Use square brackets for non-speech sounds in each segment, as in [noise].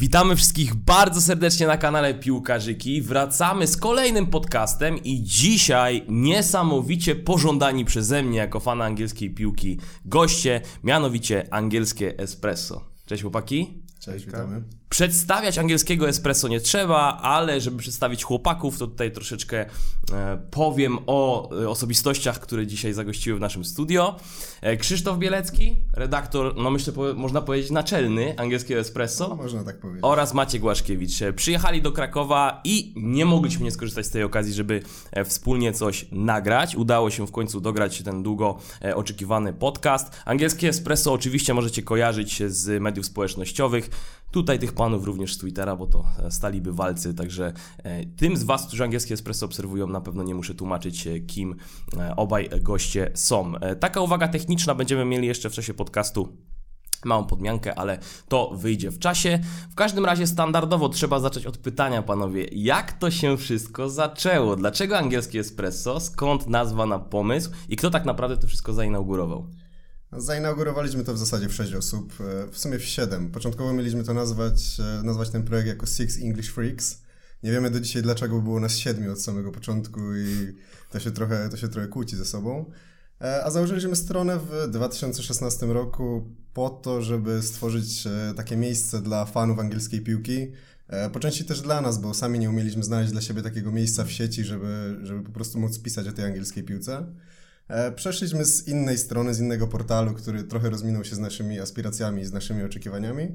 Witamy wszystkich bardzo serdecznie na kanale Piłkarzyki. Wracamy z kolejnym podcastem i dzisiaj niesamowicie pożądani przeze mnie jako fana angielskiej piłki goście, mianowicie angielskie espresso. Cześć chłopaki. Cześć, witamy. Przedstawiać angielskiego espresso nie trzeba, ale żeby przedstawić chłopaków, to tutaj troszeczkę e, powiem o e, osobistościach, które dzisiaj zagościły w naszym studio. E, Krzysztof Bielecki, redaktor, no myślę, można powiedzieć naczelny angielskiego espresso. No, można tak powiedzieć. Oraz Maciek Łaszkiewicz. Przyjechali do Krakowa i nie mogliśmy nie skorzystać z tej okazji, żeby wspólnie coś nagrać. Udało się w końcu dograć ten długo oczekiwany podcast. Angielskie Espresso oczywiście możecie kojarzyć z mediów społecznościowych. Tutaj tych panów również z Twittera, bo to e, staliby walcy, także e, tym z Was, którzy angielskie espresso obserwują, na pewno nie muszę tłumaczyć, e, kim obaj goście są. Taka uwaga techniczna będziemy mieli jeszcze w czasie podcastu małą podmiankę, ale to wyjdzie w czasie. W każdym razie standardowo trzeba zacząć od pytania, panowie, jak to się wszystko zaczęło? Dlaczego angielskie espresso? Skąd nazwa na pomysł? I kto tak naprawdę to wszystko zainaugurował? Zainaugurowaliśmy to w zasadzie w 6 osób, e, w sumie w 7. Początkowo mieliśmy to nazwać, e, nazwać ten projekt jako Six English Freaks. Nie wiemy do dzisiaj dlaczego było nas 7 od samego początku i to się trochę, to się trochę kłóci ze sobą. E, A założyliśmy stronę w 2016 roku po to, żeby stworzyć takie miejsce dla fanów angielskiej piłki. Po części też dla nas, bo sami nie umieliśmy znaleźć dla siebie takiego miejsca w sieci, żeby, żeby po prostu móc pisać o tej angielskiej piłce. E, Przeszliśmy z innej strony, z innego portalu, który trochę rozminął się z naszymi aspiracjami i z naszymi oczekiwaniami.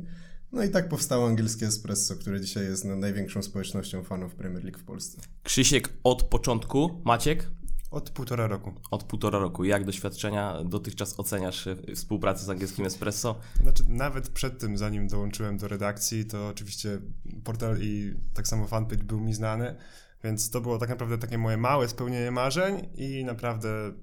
No i tak powstało angielskie Espresso, które dzisiaj jest największą społecznością fanów Premier League w Polsce. Krzysiek od początku, Maciek Od półtora roku. od półtora roku. Jak doświadczenia dotychczas oceniasz współpracy z angielskim espresso? Znaczy, nawet przed tym, zanim dołączyłem do redakcji, to oczywiście portal i tak samo fanpage był mi znany, więc to było tak naprawdę takie moje małe spełnienie marzeń i naprawdę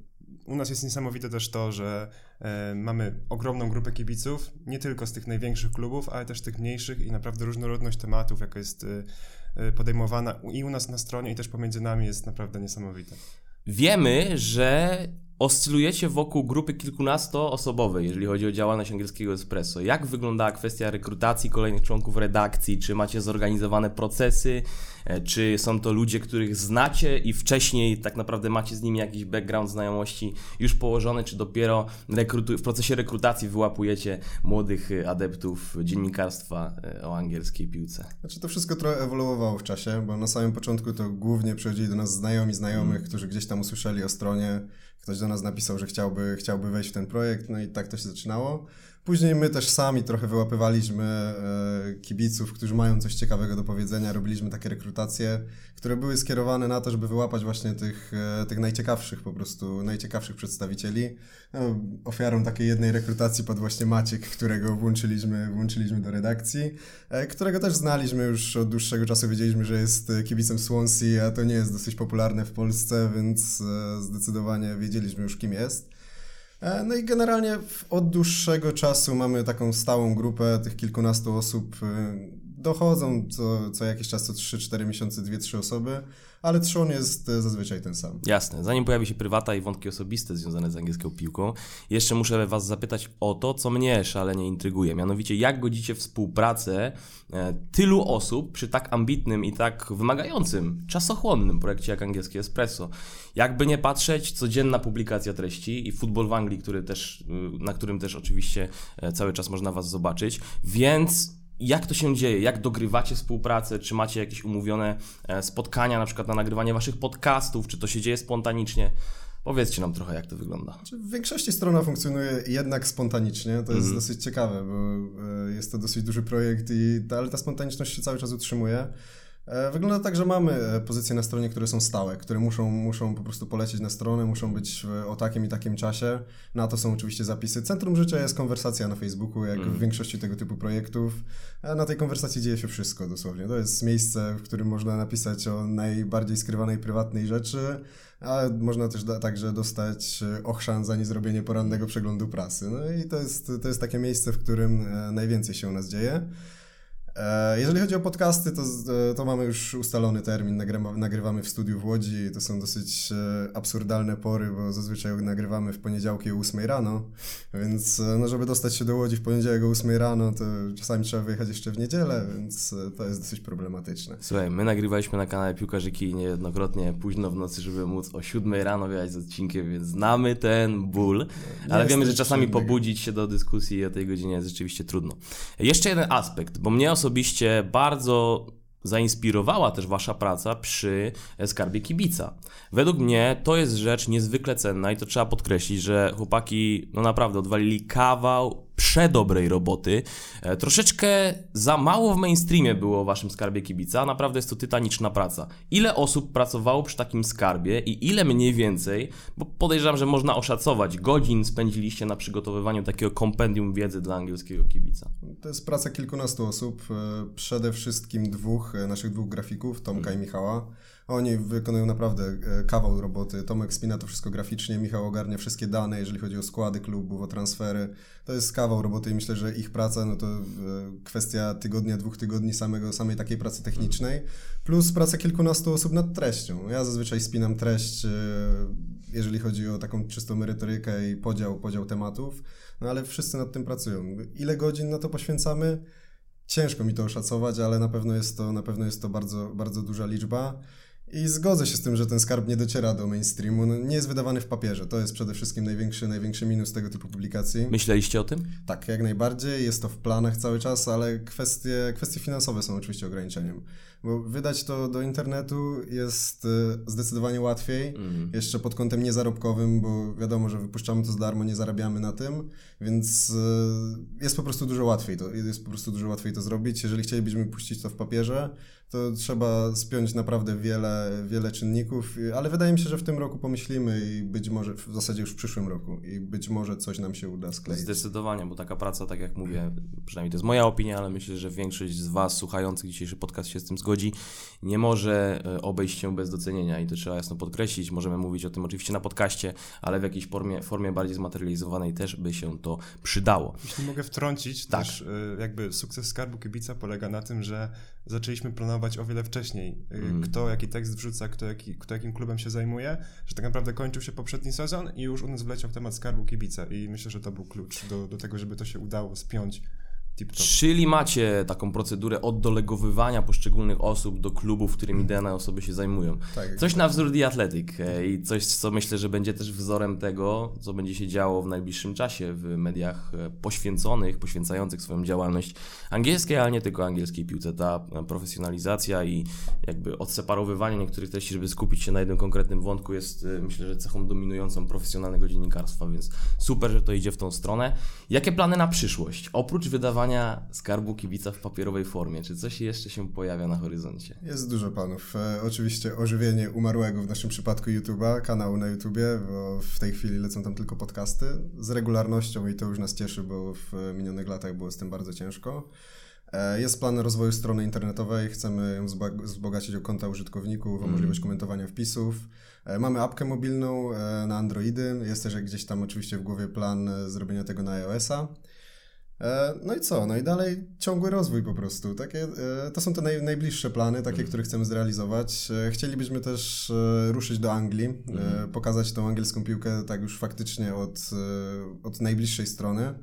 u nas jest niesamowite też to, że e, mamy ogromną grupę kibiców, nie tylko z tych największych klubów, ale też tych mniejszych i naprawdę różnorodność tematów, jaka jest e, e, podejmowana i u nas na stronie i też pomiędzy nami jest naprawdę niesamowita. Wiemy, że oscylujecie wokół grupy kilkunastoosobowej, jeżeli chodzi o działalność angielskiego espresso. Jak wyglądała kwestia rekrutacji kolejnych członków redakcji? Czy macie zorganizowane procesy? E, Czy są to ludzie, których znacie i wcześniej tak naprawdę macie z nimi jakiś background znajomości już położony, czy dopiero w procesie rekrutacji wyłapujecie młodych e, adeptów dziennikarstwa e, o angielskiej piłce? Znaczy to wszystko trochę ewoluowało w czasie, bo na samym początku to głównie przychodzili do nas znajomi znajomych, którzy gdzieś tam usłyszeli o stronie, ktoś do nas napisał, że chciałby, chciałby wejść w ten projekt, no i tak to się zaczynało. Później my też sami trochę wyłapywaliśmy e, kibiców, którzy mają coś ciekawego do powiedzenia, robiliśmy takie rekrutacje, które były skierowane na to, żeby wyłapać właśnie tych, e, tych najciekawszych po prostu, najciekawszych przedstawicieli. No, ofiarą takiej jednej rekrutacji padł właśnie Maciek, którego włączyliśmy, włączyliśmy do redakcji, e, którego też znaliśmy już od dłuższego czasu, wiedzieliśmy, że jest e, kibicem Swansea, a to nie jest dosyć popularne w Polsce, więc e, zdecydowanie wiedzieliśmy już kim jest. E, No i generalnie od dłuższego czasu mamy taką stałą grupę tych kilkunastu osób. e, Dochodzą co, co jakiś czas, co 3-4 miesiące, 2-3 osoby, ale trzon jest e, zazwyczaj ten sam. Jasne. Zanim pojawi się prywata i wątki osobiste związane z angielską piłką, jeszcze muszę Was zapytać o to, co mnie szalenie intryguje. Mianowicie, jak godzicie współpracę e, tylu osób przy tak ambitnym i tak wymagającym, czasochłonnym projekcie jak angielskie Espresso? Jakby nie patrzeć, codzienna publikacja treści i futbol w Anglii, który też, y, na którym też oczywiście e, cały czas można Was zobaczyć, więc jak to się dzieje? Jak dogrywacie współpracę? Czy macie jakieś umówione e, spotkania, na przykład na nagrywanie waszych podcastów? Czy to się dzieje spontanicznie? Powiedzcie nam trochę, jak to wygląda. Znaczy, W większości strona funkcjonuje jednak spontanicznie, to jest Mhm. dosyć ciekawe, bo e, jest to dosyć duży projekt, i, ta- ale ta spontaniczność się cały czas utrzymuje. E, Wygląda tak, że mamy e, pozycje na stronie, które są stałe, które muszą, muszą po prostu polecieć na stronę, muszą być w, o takim i takim czasie. Na to są oczywiście zapisy. Centrum Życia jest konwersacja na Facebooku, jak w większości tego typu projektów. Na tej konwersacji dzieje się wszystko dosłownie. To jest miejsce, w którym można napisać o najbardziej skrywanej, prywatnej rzeczy, a można też da, także dostać e, ochrzan za niezrobienie porannego przeglądu prasy. No i to jest, to jest takie miejsce, w którym e, najwięcej się u nas dzieje. E, jeżeli chodzi o podcasty, to, e, to mamy już ustalony termin. Nagrywa, nagrywamy w studiu w Łodzi. To są dosyć e, absurdalne pory, bo zazwyczaj nagrywamy w poniedziałki o 8 rano. Więc no, żeby dostać się do Łodzi w poniedziałek o 8 rano, to czasami trzeba wyjechać jeszcze w niedzielę, więc to jest dosyć problematyczne. Słuchaj, my nagrywaliśmy na kanale Piłkarzyki niejednokrotnie późno w nocy, żeby móc o 7 rano wjechać z odcinkiem, więc znamy ten ból. Ale wiemy, że czasami pobudzić się do dyskusji o tej godzinie jest rzeczywiście trudno. Jeszcze jeden aspekt, bo mnie osobiście bardzo zainspirowała też Wasza praca przy skarbie kibica. Według mnie to jest rzecz niezwykle cenna i to trzeba podkreślić, że chłopaki no naprawdę odwalili kawał przedobrej roboty. E, troszeczkę za mało w mainstreamie było o waszym skarbie kibica, naprawdę jest to tytaniczna praca. Ile osób pracowało przy takim skarbie i ile mniej więcej, bo podejrzewam, że można oszacować, godzin spędziliście na przygotowywaniu takiego kompendium wiedzy dla angielskiego kibica? To jest praca kilkunastu osób, e, przede wszystkim dwóch, e, naszych dwóch grafików, Tomka hmm. i Michała. Oni wykonują naprawdę e, kawał roboty. Tomek spina to wszystko graficznie, Michał ogarnia wszystkie dane, jeżeli chodzi o składy klubów, o transfery. To jest kawał roboty i myślę, że ich praca no to e, kwestia tygodnia, dwóch tygodni samego, samej takiej pracy technicznej, plus praca kilkunastu osób nad treścią. Ja zazwyczaj spinam treść, e, jeżeli chodzi o taką czystą merytorykę i podział, podział tematów, no ale wszyscy nad tym pracują. Ile godzin na to poświęcamy? Ciężko mi to oszacować, ale na pewno jest to, na pewno jest to bardzo, bardzo duża liczba. I zgodzę się z tym, że ten skarb nie dociera do mainstreamu. No, nie jest wydawany w papierze. To jest przede wszystkim największy, największy minus tego typu publikacji. Myśleliście o tym? Tak, jak najbardziej. Jest to w planach cały czas, ale kwestie, kwestie finansowe są oczywiście ograniczeniem. Bo wydać to do internetu jest e, zdecydowanie łatwiej, mm. jeszcze pod kątem niezarobkowym, bo wiadomo, że wypuszczamy to za darmo, nie zarabiamy na tym, więc e, jest po prostu dużo łatwiej to, jest po prostu dużo łatwiej to zrobić. Jeżeli chcielibyśmy puścić to w papierze, to trzeba spiąć naprawdę wiele, wiele czynników, ale wydaje mi się, że w tym roku pomyślimy i być może, w zasadzie już w przyszłym roku i być może coś nam się uda skleić. Zdecydowanie, bo taka praca, tak jak mówię, przynajmniej to jest moja opinia, ale myślę, że większość z Was słuchających dzisiejszy podcast się z tym zgodzi, nie może e, obejść się bez docenienia i to trzeba jasno podkreślić. Możemy mówić o tym oczywiście na podcaście, ale w jakiejś formie, formie bardziej zmaterializowanej też by się to przydało. Jeśli mogę wtrącić, tak. też e, jakby sukces Skarbu Kibica polega na tym, że zaczęliśmy planować o wiele wcześniej, mm. kto jaki tekst wrzuca, kto, jaki, kto jakim klubem się zajmuje, że tak naprawdę kończył się poprzedni sezon i już u nas wleciał temat Skarbu Kibica i myślę, że to był klucz do, do tego, żeby to się udało spiąć Czyli macie taką procedurę oddolegowywania poszczególnych osób do klubów, którymi dane osoby się zajmują. Tak, coś na wzór The Athletic e, i coś, co myślę, że będzie też wzorem tego, co będzie się działo w najbliższym czasie w mediach e, poświęconych, poświęcających swoją działalność angielskiej, ale nie tylko angielskiej piłce. Ta profesjonalizacja i jakby odseparowywanie niektórych treści, żeby skupić się na jednym konkretnym wątku jest e, myślę, że cechą dominującą profesjonalnego dziennikarstwa, więc super, że to idzie w tą stronę. Jakie plany na przyszłość? Oprócz wydawania skarbu kibica w papierowej formie. Czy coś jeszcze się pojawia na horyzoncie? Jest dużo planów. E, oczywiście ożywienie umarłego w naszym przypadku YouTube'a, kanału na YouTubie, bo w tej chwili lecą tam tylko podcasty z regularnością i to już nas cieszy, bo w minionych latach było z tym bardzo ciężko. E, jest plan rozwoju strony internetowej, chcemy ją wzbogacić o konta użytkowników, o możliwość mm. komentowania wpisów. E, mamy apkę mobilną e, na Androidy, jest też gdzieś tam oczywiście w głowie plan zrobienia tego na iOS-a. E, no i co? No i dalej ciągły rozwój po prostu. Takie, e, to są te naj, najbliższe plany, takie, mm. które chcemy zrealizować. E, chcielibyśmy też ruszyć do Anglii, mm. pokazać tą angielską piłkę tak już faktycznie od, od najbliższej strony.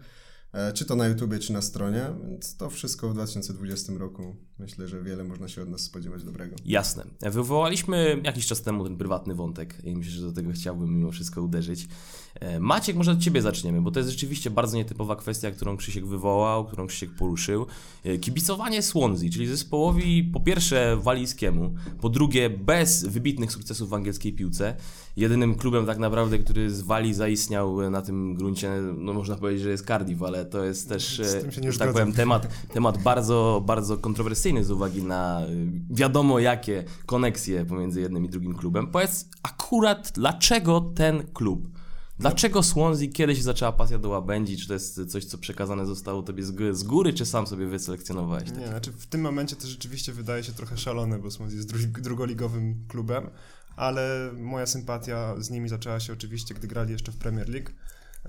Czy to na YouTubie, czy na stronie, więc to wszystko w 2020 roku. Myślę, że wiele można się od nas spodziewać dobrego. Jasne. Wywołaliśmy jakiś czas temu ten prywatny wątek i myślę, że do tego chciałbym mimo wszystko uderzyć. E, Maciek, może od Ciebie zaczniemy, bo to jest rzeczywiście bardzo nietypowa kwestia, którą Krzysiek wywołał, którą Krzysiek poruszył. E, kibicowanie Swansea, czyli zespołowi po pierwsze walijskiemu, po drugie bez wybitnych sukcesów w angielskiej piłce, jedynym klubem tak naprawdę, który z Walii zaistniał na tym gruncie, no można powiedzieć, że jest Cardiff, ale to jest też, e, tak powiem, temat, temat bardzo, bardzo kontrowersyjny z uwagi na e, wiadomo jakie koneksje pomiędzy jednym i drugim klubem. Powiedz akurat, dlaczego ten klub? Dlaczego Swansea kiedyś zaczęła pasja do łabędzi? Czy to jest coś, co przekazane zostało tobie z góry, czy sam sobie wyselekcjonowałeś? Nie, znaczy w tym momencie to rzeczywiście wydaje się trochę szalone, bo Swansea jest drugoligowym klubem, ale moja sympatia z nimi zaczęła się oczywiście, gdy grali jeszcze w Premier League.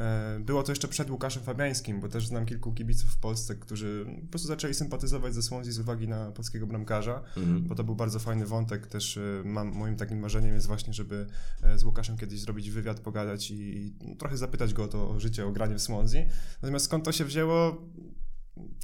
E, było to jeszcze przed Łukaszem Fabiańskim, bo też znam kilku kibiców w Polsce, którzy po prostu zaczęli sympatyzować ze Swansea z uwagi na polskiego bramkarza, mhm. bo to był bardzo fajny wątek. Też e, mam, moim takim marzeniem jest właśnie, żeby e, z Łukaszem kiedyś zrobić wywiad, pogadać i, i trochę zapytać go o to o życie, o granie w Swansea. Natomiast skąd to się wzięło?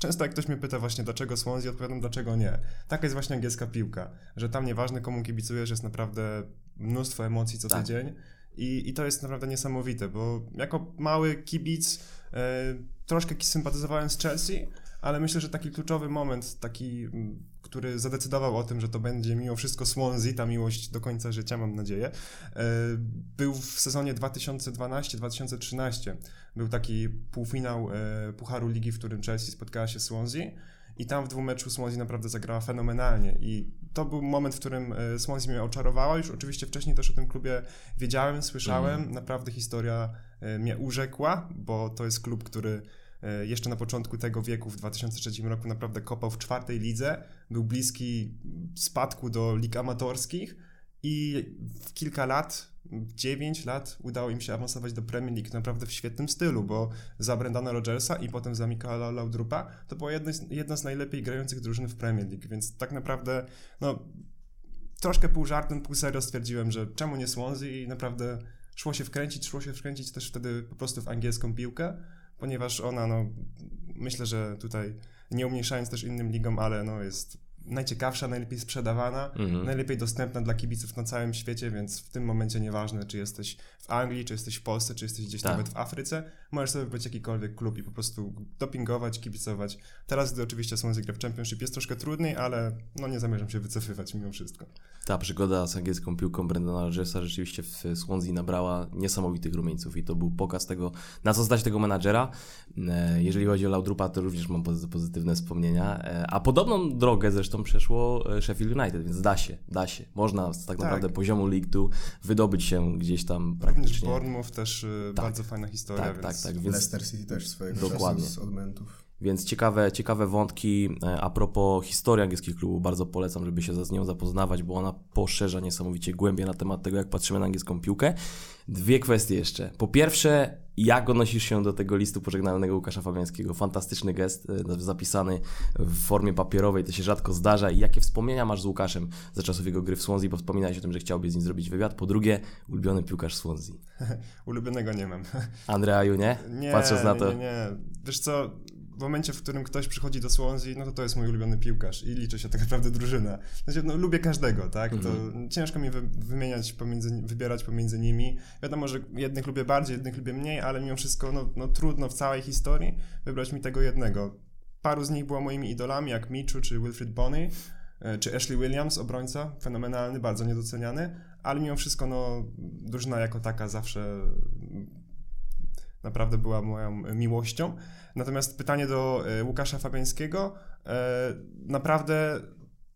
Często jak ktoś mnie pyta właśnie dlaczego Swansea, odpowiadam dlaczego nie. Taka jest właśnie angielska piłka, że tam nieważne komu kibicujesz, jest naprawdę mnóstwo emocji co tak. tydzień i, I to jest naprawdę niesamowite, bo jako mały kibic e, troszkę sympatyzowałem z Chelsea, ale myślę, że taki kluczowy moment, taki, który zadecydował o tym, że to będzie mimo wszystko Swansea, ta miłość do końca życia, mam nadzieję, e, był w sezonie 2012-2013. Był taki półfinał e, Pucharu Ligi, w którym Chelsea spotkała się z Swansea i tam w dwóch meczu Swansea naprawdę zagrała fenomenalnie i to był moment, w którym e, Swansea mnie oczarowała. Już oczywiście wcześniej też o tym klubie wiedziałem, słyszałem. Mm. Naprawdę historia e, mnie urzekła, bo to jest klub, który e, jeszcze na początku tego wieku, w 2003 roku, naprawdę kopał w czwartej lidze. Był bliski spadku do lig amatorskich i w kilka lat 9 lat udało im się awansować do Premier League naprawdę w świetnym stylu, bo za Brendana Rodgersa i potem za Michaela Laudrupa to była jedna, jedna z najlepiej grających drużyn w Premier League, więc tak naprawdę no, troszkę pół żartem, pół serio stwierdziłem, że czemu nie Swansea i naprawdę szło się wkręcić, szło się wkręcić też wtedy po prostu w angielską piłkę, ponieważ ona, no myślę, że tutaj nie umniejszając też innym ligom, ale no jest najciekawsza, najlepiej sprzedawana, mhm. najlepiej dostępna dla kibiców na całym świecie, więc w tym momencie nieważne, czy jesteś w Anglii, czy jesteś w Polsce, czy jesteś gdzieś tak. nawet w Afryce, możesz sobie wybrać jakikolwiek klub i po prostu dopingować, kibicować. Teraz, gdy oczywiście są gra w Championship, jest troszkę trudniej, ale no nie zamierzam się wycofywać mimo wszystko. Ta przygoda z angielską piłką Brendana Rodgersa rzeczywiście w Swansea nabrała niesamowitych rumieńców i to był pokaz tego, na co stać tego menadżera. E, jeżeli chodzi o Laudrupa, to również mam pozytywne wspomnienia, e, a podobną drogę zresztą przeszło e, Sheffield United, więc da się, da się. Można z tak, tak. naprawdę poziomu League 2 wydobyć się gdzieś tam praktycznie. Również Bournemouth też tak. bardzo fajna historia. Tak, więc... tak, tak. Więc... Leicester City też swojego Dokładnie. z odmentów. Więc ciekawe, ciekawe wątki e, a propos historii angielskich klubów. Bardzo polecam, żeby się z nią zapoznawać, bo ona poszerza niesamowicie głębie na temat tego, jak patrzymy na angielską piłkę. Dwie kwestie jeszcze. Po pierwsze, jak odnosisz się do tego listu pożegnalnego Łukasza Fabiańskiego? Fantastyczny gest, e, zapisany w formie papierowej, to się rzadko zdarza. I jakie wspomnienia masz z Łukaszem za czasów jego gry w Swansea? Bo wspominałeś o tym, że chciałbyś z nim zrobić wywiad. Po drugie, ulubiony piłkarz Swansea. [laughs] Ulubionego nie mam. Andreaju, nie? Nie, Patrząc na to. Nie, nie. Wiesz co, w momencie, w którym ktoś przychodzi do Swansea, no to to jest mój ulubiony piłkarz i liczy się tak naprawdę drużyna. Znaczy, no, lubię każdego, tak? To mhm. ciężko mi wy, wymieniać pomiędzy, wybierać pomiędzy nimi. Wiadomo, że jednych lubię bardziej, jednych lubię mniej, ale mimo wszystko no, no trudno w całej historii wybrać mi tego jednego. Paru z nich było moimi idolami, jak Michu czy Wilfried Bonney, e, czy Ashley Williams, obrońca, fenomenalny, bardzo niedoceniany, ale mimo wszystko no, drużyna jako taka zawsze naprawdę była moją miłością. Natomiast pytanie do e, Łukasza Fabiańskiego, e, naprawdę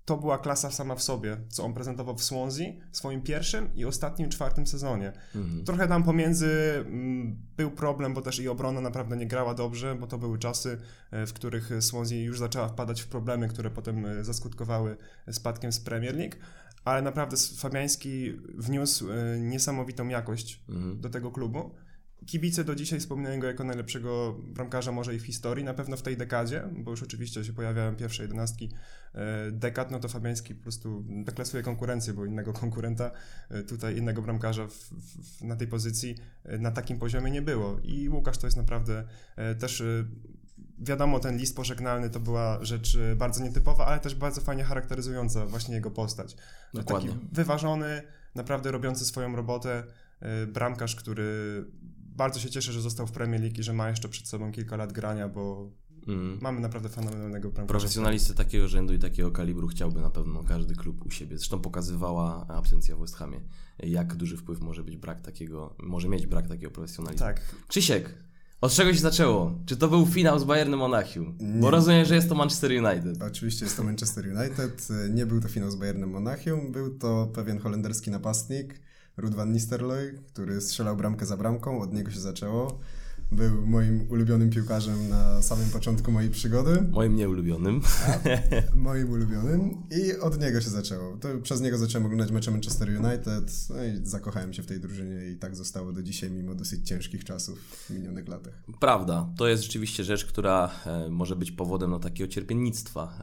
to była klasa sama w sobie, co on prezentował w Swansea w swoim pierwszym i ostatnim czwartym sezonie. Mhm. Trochę tam pomiędzy mm, był problem, bo też i obrona naprawdę nie grała dobrze, bo to były czasy, e, w których Swansea już zaczęła wpadać w problemy, które potem zaskutkowały spadkiem z Premier League. Ale naprawdę Fabiański wniósł niesamowitą jakość mhm. do tego klubu. Kibice do dzisiaj wspominają go jako najlepszego bramkarza może i w historii, na pewno w tej dekadzie, bo już oczywiście się pojawiają pierwsze jedenastki e, dekad, no to Fabiański po prostu deklasuje konkurencję, bo innego konkurenta, e, tutaj innego bramkarza w, w, na tej pozycji e, na takim poziomie nie było. I Łukasz to jest naprawdę też wiadomo, ten list pożegnalny to była rzecz bardzo nietypowa, ale też bardzo fajnie charakteryzująca właśnie jego postać. Dokładnie. Taki wyważony, naprawdę robiący swoją robotę, bramkarz, który bardzo się cieszę, że został w Premier League i że ma jeszcze przed sobą kilka lat grania, bo mm. mamy naprawdę fenomenalnego bramkarza. Profesjonalisty takiego rzędu i takiego kalibru chciałby na pewno każdy klub u siebie. Zresztą pokazywała absencja w West Hamie, jak duży wpływ może być brak takiego, może mieć brak takiego profesjonalizmu. Tak. Krzysiek, od czego się zaczęło? Czy to był finał z Bayernem Monachium? Nie. Bo rozumiem, że jest to Manchester United. Oczywiście jest to Manchester United. Nie był to finał z Bayernem Monachium, był to pewien holenderski napastnik, Ruud van Nistelrooy, który strzelał bramkę za bramką, od niego się zaczęło. Był moim ulubionym piłkarzem na samym początku mojej przygody. Moim nieulubionym. [laughs] moim ulubionym i od niego się zaczęło. To przez niego zacząłem oglądać mecze Manchester United no i zakochałem się w tej drużynie i tak zostało do dzisiaj, mimo dosyć ciężkich czasów w minionych latach. Prawda, to jest rzeczywiście rzecz, która e, może być powodem no, takiego cierpiennictwa,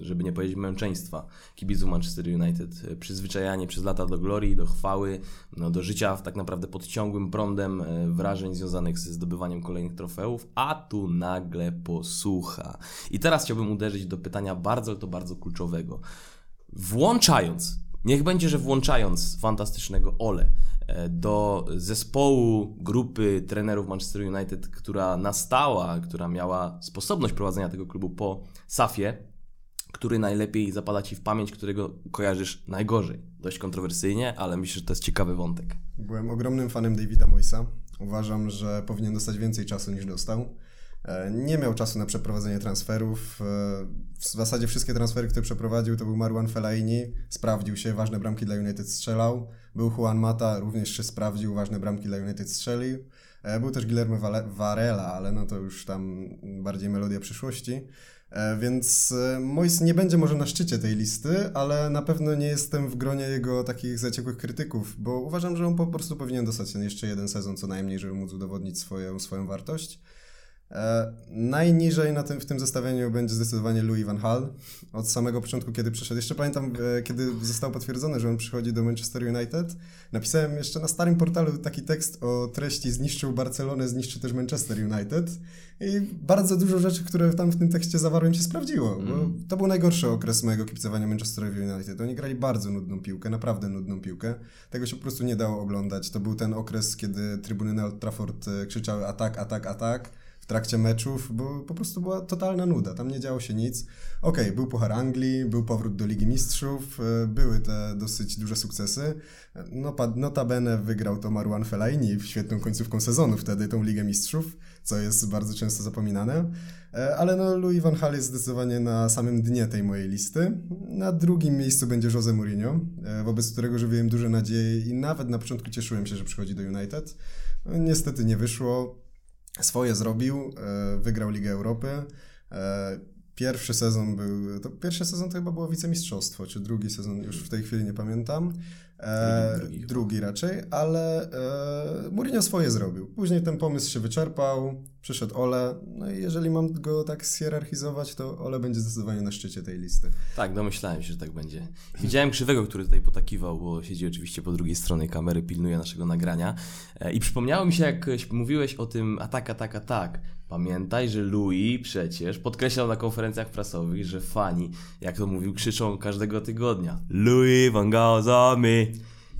żeby nie powiedzieć męczeństwa kibiców Manchester United. E, przyzwyczajanie przez lata do glorii, do chwały, no, do życia tak naprawdę pod ciągłym prądem e, wrażeń związanych ze zdobywaniem kolejnych trofeów, a tu nagle posłucha. I teraz chciałbym uderzyć do pytania bardzo, to bardzo kluczowego. Włączając, niech będzie, że włączając fantastycznego Ole e, do zespołu grupy trenerów Manchester United, która nastała, która miała sposobność prowadzenia tego klubu po Safie, który najlepiej zapada Ci w pamięć, którego kojarzysz najgorzej. Dość kontrowersyjnie, ale myślę, że to jest ciekawy wątek. Byłem ogromnym fanem Davida Moisa. Uważam, że powinien dostać więcej czasu niż dostał. E, nie miał czasu na przeprowadzenie transferów. E, w zasadzie wszystkie transfery, które przeprowadził, to był Marwan Fellaini. Sprawdził się, ważne bramki dla United strzelał. Był Juan Mata, również się sprawdził, ważne bramki dla United strzelił. E, był też Guillermo Varela, ale no to już tam bardziej melodia przyszłości. Więc Mois nie będzie może na szczycie tej listy, ale na pewno nie jestem w gronie jego takich zaciekłych krytyków, bo uważam, że on po prostu powinien dostać jeszcze jeden sezon co najmniej, żeby móc udowodnić swoją, swoją wartość. E, najniżej na tym, w tym zestawieniu będzie zdecydowanie Louis van Hal. Od samego początku, kiedy przyszedł. Jeszcze pamiętam, e, kiedy zostało potwierdzone, że on przychodzi do Manchester United. Napisałem jeszcze na starym portalu taki tekst o treści zniszczył Barcelonę, zniszczy też Manchester United. I bardzo dużo rzeczy, które tam w tym tekście zawarłem, się sprawdziło. Mm. Bo to był najgorszy okres mojego kibicowania Manchesterowi United. Oni grali bardzo nudną piłkę, naprawdę nudną piłkę. Tego się po prostu nie dało oglądać. To był ten okres, kiedy trybuny na Old Trafford e, krzyczały atak, atak, atak w trakcie meczów, bo po prostu była totalna nuda, tam nie działo się nic. Okej, okay, był Puchar Anglii, był powrót do Ligi Mistrzów, e, były te dosyć duże sukcesy. No, notabene wygrał to Marwan Fellaini świetną końcówką sezonu wtedy tą Ligę Mistrzów, co jest bardzo często zapominane. E, ale no, Louis van Gaal jest zdecydowanie na samym dnie tej mojej listy. Na drugim miejscu będzie Jose Mourinho, e, wobec którego żywiłem duże nadzieje i nawet na początku cieszyłem się, że przychodzi do United. No, niestety nie wyszło swoje zrobił, e, wygrał Ligę Europy. E, pierwszy sezon był, to pierwszy sezon to chyba było wicemistrzostwo, czy drugi sezon, już w tej chwili nie pamiętam. E, drugi, drugi, raczej, ale e, Mourinho swoje zrobił. Później ten pomysł się wyczerpał, przyszedł Ole, no i jeżeli mam go tak zhierarchizować, to Ole będzie zdecydowanie na szczycie tej listy. Tak, domyślałem się, że tak będzie. Widziałem Krzywego, który tutaj potakiwał, bo siedzi oczywiście po drugiej stronie kamery, pilnuje naszego nagrania e, i przypomniało mi się, jak mówiłeś o tym atak, atak, atak. Pamiętaj, że Louis przecież podkreślał na konferencjach prasowych, że fani, jak to mówił, krzyczą każdego tygodnia. Louis van Gaal za my.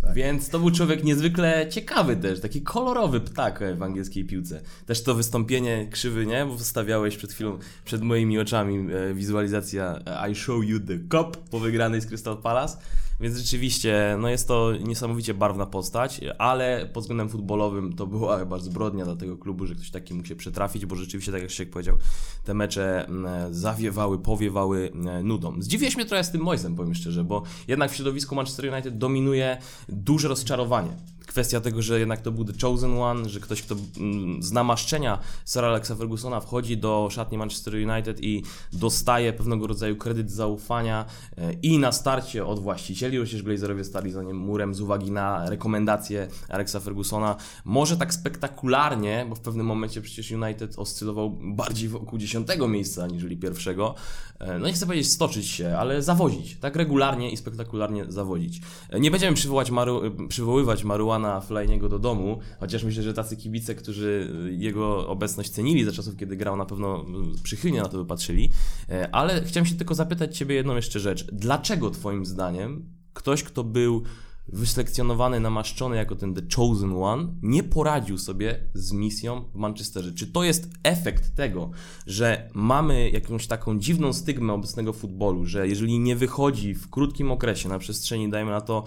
Tak. Więc to był człowiek niezwykle ciekawy też, taki kolorowy ptak w angielskiej piłce. Też to wystąpienie krzywy, nie? Bo wystawiałeś przed chwilą, przed moimi oczami e, wizualizacja e, I show you the cup po wygranej z Crystal Palace. Więc rzeczywiście, no jest to niesamowicie barwna postać, ale pod względem futbolowym to była chyba zbrodnia dla tego klubu, że ktoś taki mógł się przetrafić, bo rzeczywiście, tak jak się powiedział, te mecze zawiewały, powiewały nudą. Zdziwiłeś mnie trochę z tym Moisem, powiem szczerze, bo jednak w środowisku Manchester United dominuje duże rozczarowanie kwestia tego, że jednak to był The Chosen One, że ktoś, kto mm, z namaszczenia Sir Alexa Fergusona wchodzi do szatni Manchester United i dostaje pewnego rodzaju kredyt zaufania e, i na starcie od właścicieli, przecież Glazerowie stali za nim murem z uwagi na rekomendacje Alexa Fergusona. Może tak spektakularnie, bo w pewnym momencie przecież United oscylował bardziej wokół dziesiątego miejsca aniżeli pierwszego. E, no nie chcę powiedzieć stoczyć się, ale zawodzić. Tak regularnie i spektakularnie zawodzić. E, nie będziemy przywołać Maru, przywoływać Maruana pana Flajniego do domu, chociaż myślę, że tacy kibice, którzy jego obecność cenili za czasów, kiedy grał, na pewno przychylnie na to by patrzyli. E, ale chciałem się tylko zapytać Ciebie jedną jeszcze rzecz. Dlaczego Twoim zdaniem ktoś, kto był wyselekcjonowany, namaszczony jako ten The Chosen One, nie poradził sobie z misją w Manchesterze. Czy to jest efekt tego, że mamy jakąś taką dziwną stygmę obecnego futbolu, że jeżeli nie wychodzi w krótkim okresie, na przestrzeni, dajmy na to,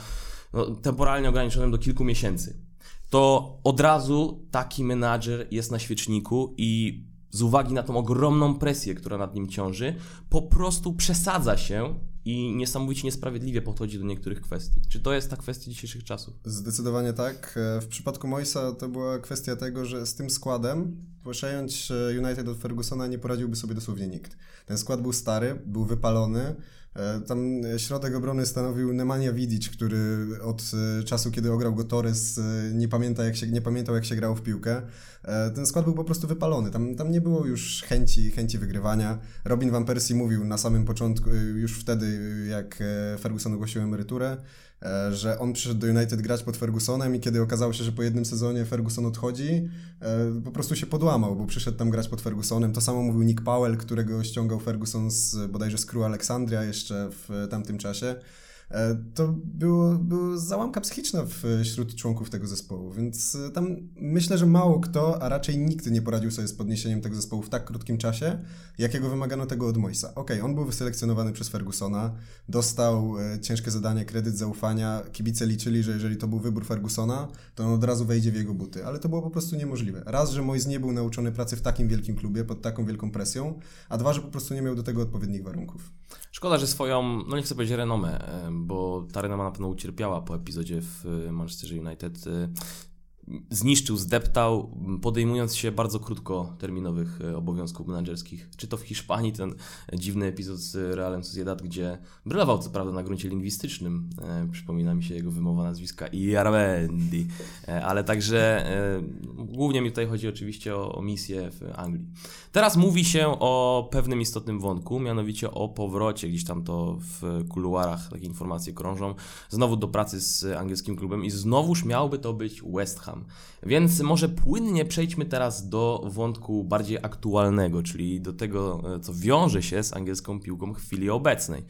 no, temporalnie ograniczonym do kilku miesięcy, to od razu taki menadżer jest na świeczniku i z uwagi na tą ogromną presję, która nad nim ciąży, po prostu przesadza się i niesamowicie niesprawiedliwie podchodzi do niektórych kwestii. Czy to jest ta kwestia dzisiejszych czasów? Zdecydowanie tak. E, w przypadku Moisa to była kwestia tego, że z tym składem przejąć e, United od Fergusona nie poradziłby sobie dosłownie nikt. Ten skład był stary, był wypalony, tam środek obrony stanowił Nemanja Vidic, który od e, czasu, kiedy ograł go Torres, e, nie, pamięta, jak się, nie pamiętał, jak się grało w piłkę. Ten skład był po prostu wypalony. Tam, tam nie było już chęci, chęci wygrywania. Robin Van Persie mówił na samym początku, już wtedy, jak Ferguson ogłosił emeryturę, E, że on przyszedł do United grać pod Fergusonem i kiedy okazało się, że po jednym sezonie Ferguson odchodzi, e, po prostu się podłamał, bo przyszedł tam grać pod Fergusonem. To samo mówił Nick Powell, którego ściągał Ferguson z bodajże z Crew Alexandria jeszcze w tamtym czasie. E, to było, było załamka psychiczna wśród członków tego zespołu, więc e, tam myślę, że mało kto, a raczej nikt nie poradził sobie z podniesieniem tego zespołu w tak krótkim czasie, jakiego wymagano tego od Moisa. Okej, okay, on był wyselekcjonowany przez Fergusona, dostał e, ciężkie zadanie, kredyt zaufania, kibice liczyli, że jeżeli to był wybór Fergusona, to on od razu wejdzie w jego buty, ale to było po prostu niemożliwe. Raz, że Mois nie był nauczony pracy w takim wielkim klubie, pod taką wielką presją, a dwa, że po prostu nie miał do tego odpowiednich warunków. Szkoda, że swoją, no nie chcę powiedzieć renomę, bo ta renoma na pewno ucierpiała po epizodzie w Manchester United zniszczył, zdeptał, podejmując się bardzo krótkoterminowych e, obowiązków menedżerskich. Czy to w Hiszpanii, ten dziwny epizod z Realem Sociedad, gdzie brylował co prawda na gruncie lingwistycznym, e, przypomina mi się jego wymowa nazwiska Iarmendi, e, ale także e, głównie mi tutaj chodzi oczywiście o, o misję w Anglii. Teraz mówi się o pewnym istotnym wątku, mianowicie o powrocie, gdzieś tam to w kuluarach takie informacje krążą, znowu do pracy z angielskim klubem i znowuż miałby to być West Ham. Więc może płynnie przejdźmy teraz do wątku bardziej aktualnego, czyli do tego, e, co wiąże się z angielską piłką w chwili obecnej.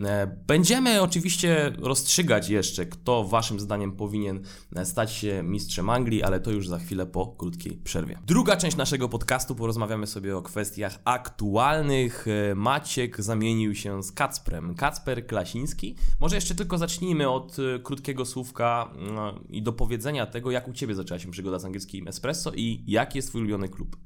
E, będziemy oczywiście rozstrzygać jeszcze, kto waszym zdaniem powinien e, stać się mistrzem Anglii, ale to już za chwilę po krótkiej przerwie. Druga część naszego podcastu porozmawiamy sobie o kwestiach aktualnych. Maciek zamienił się z Kacprem. Kacper Klasiński. Może jeszcze tylko zacznijmy od krótkiego słówka i do powiedzenia tego, jak u Ciebie zaczęła się przygoda z angielskim espresso i jaki jest Twój ulubiony klub?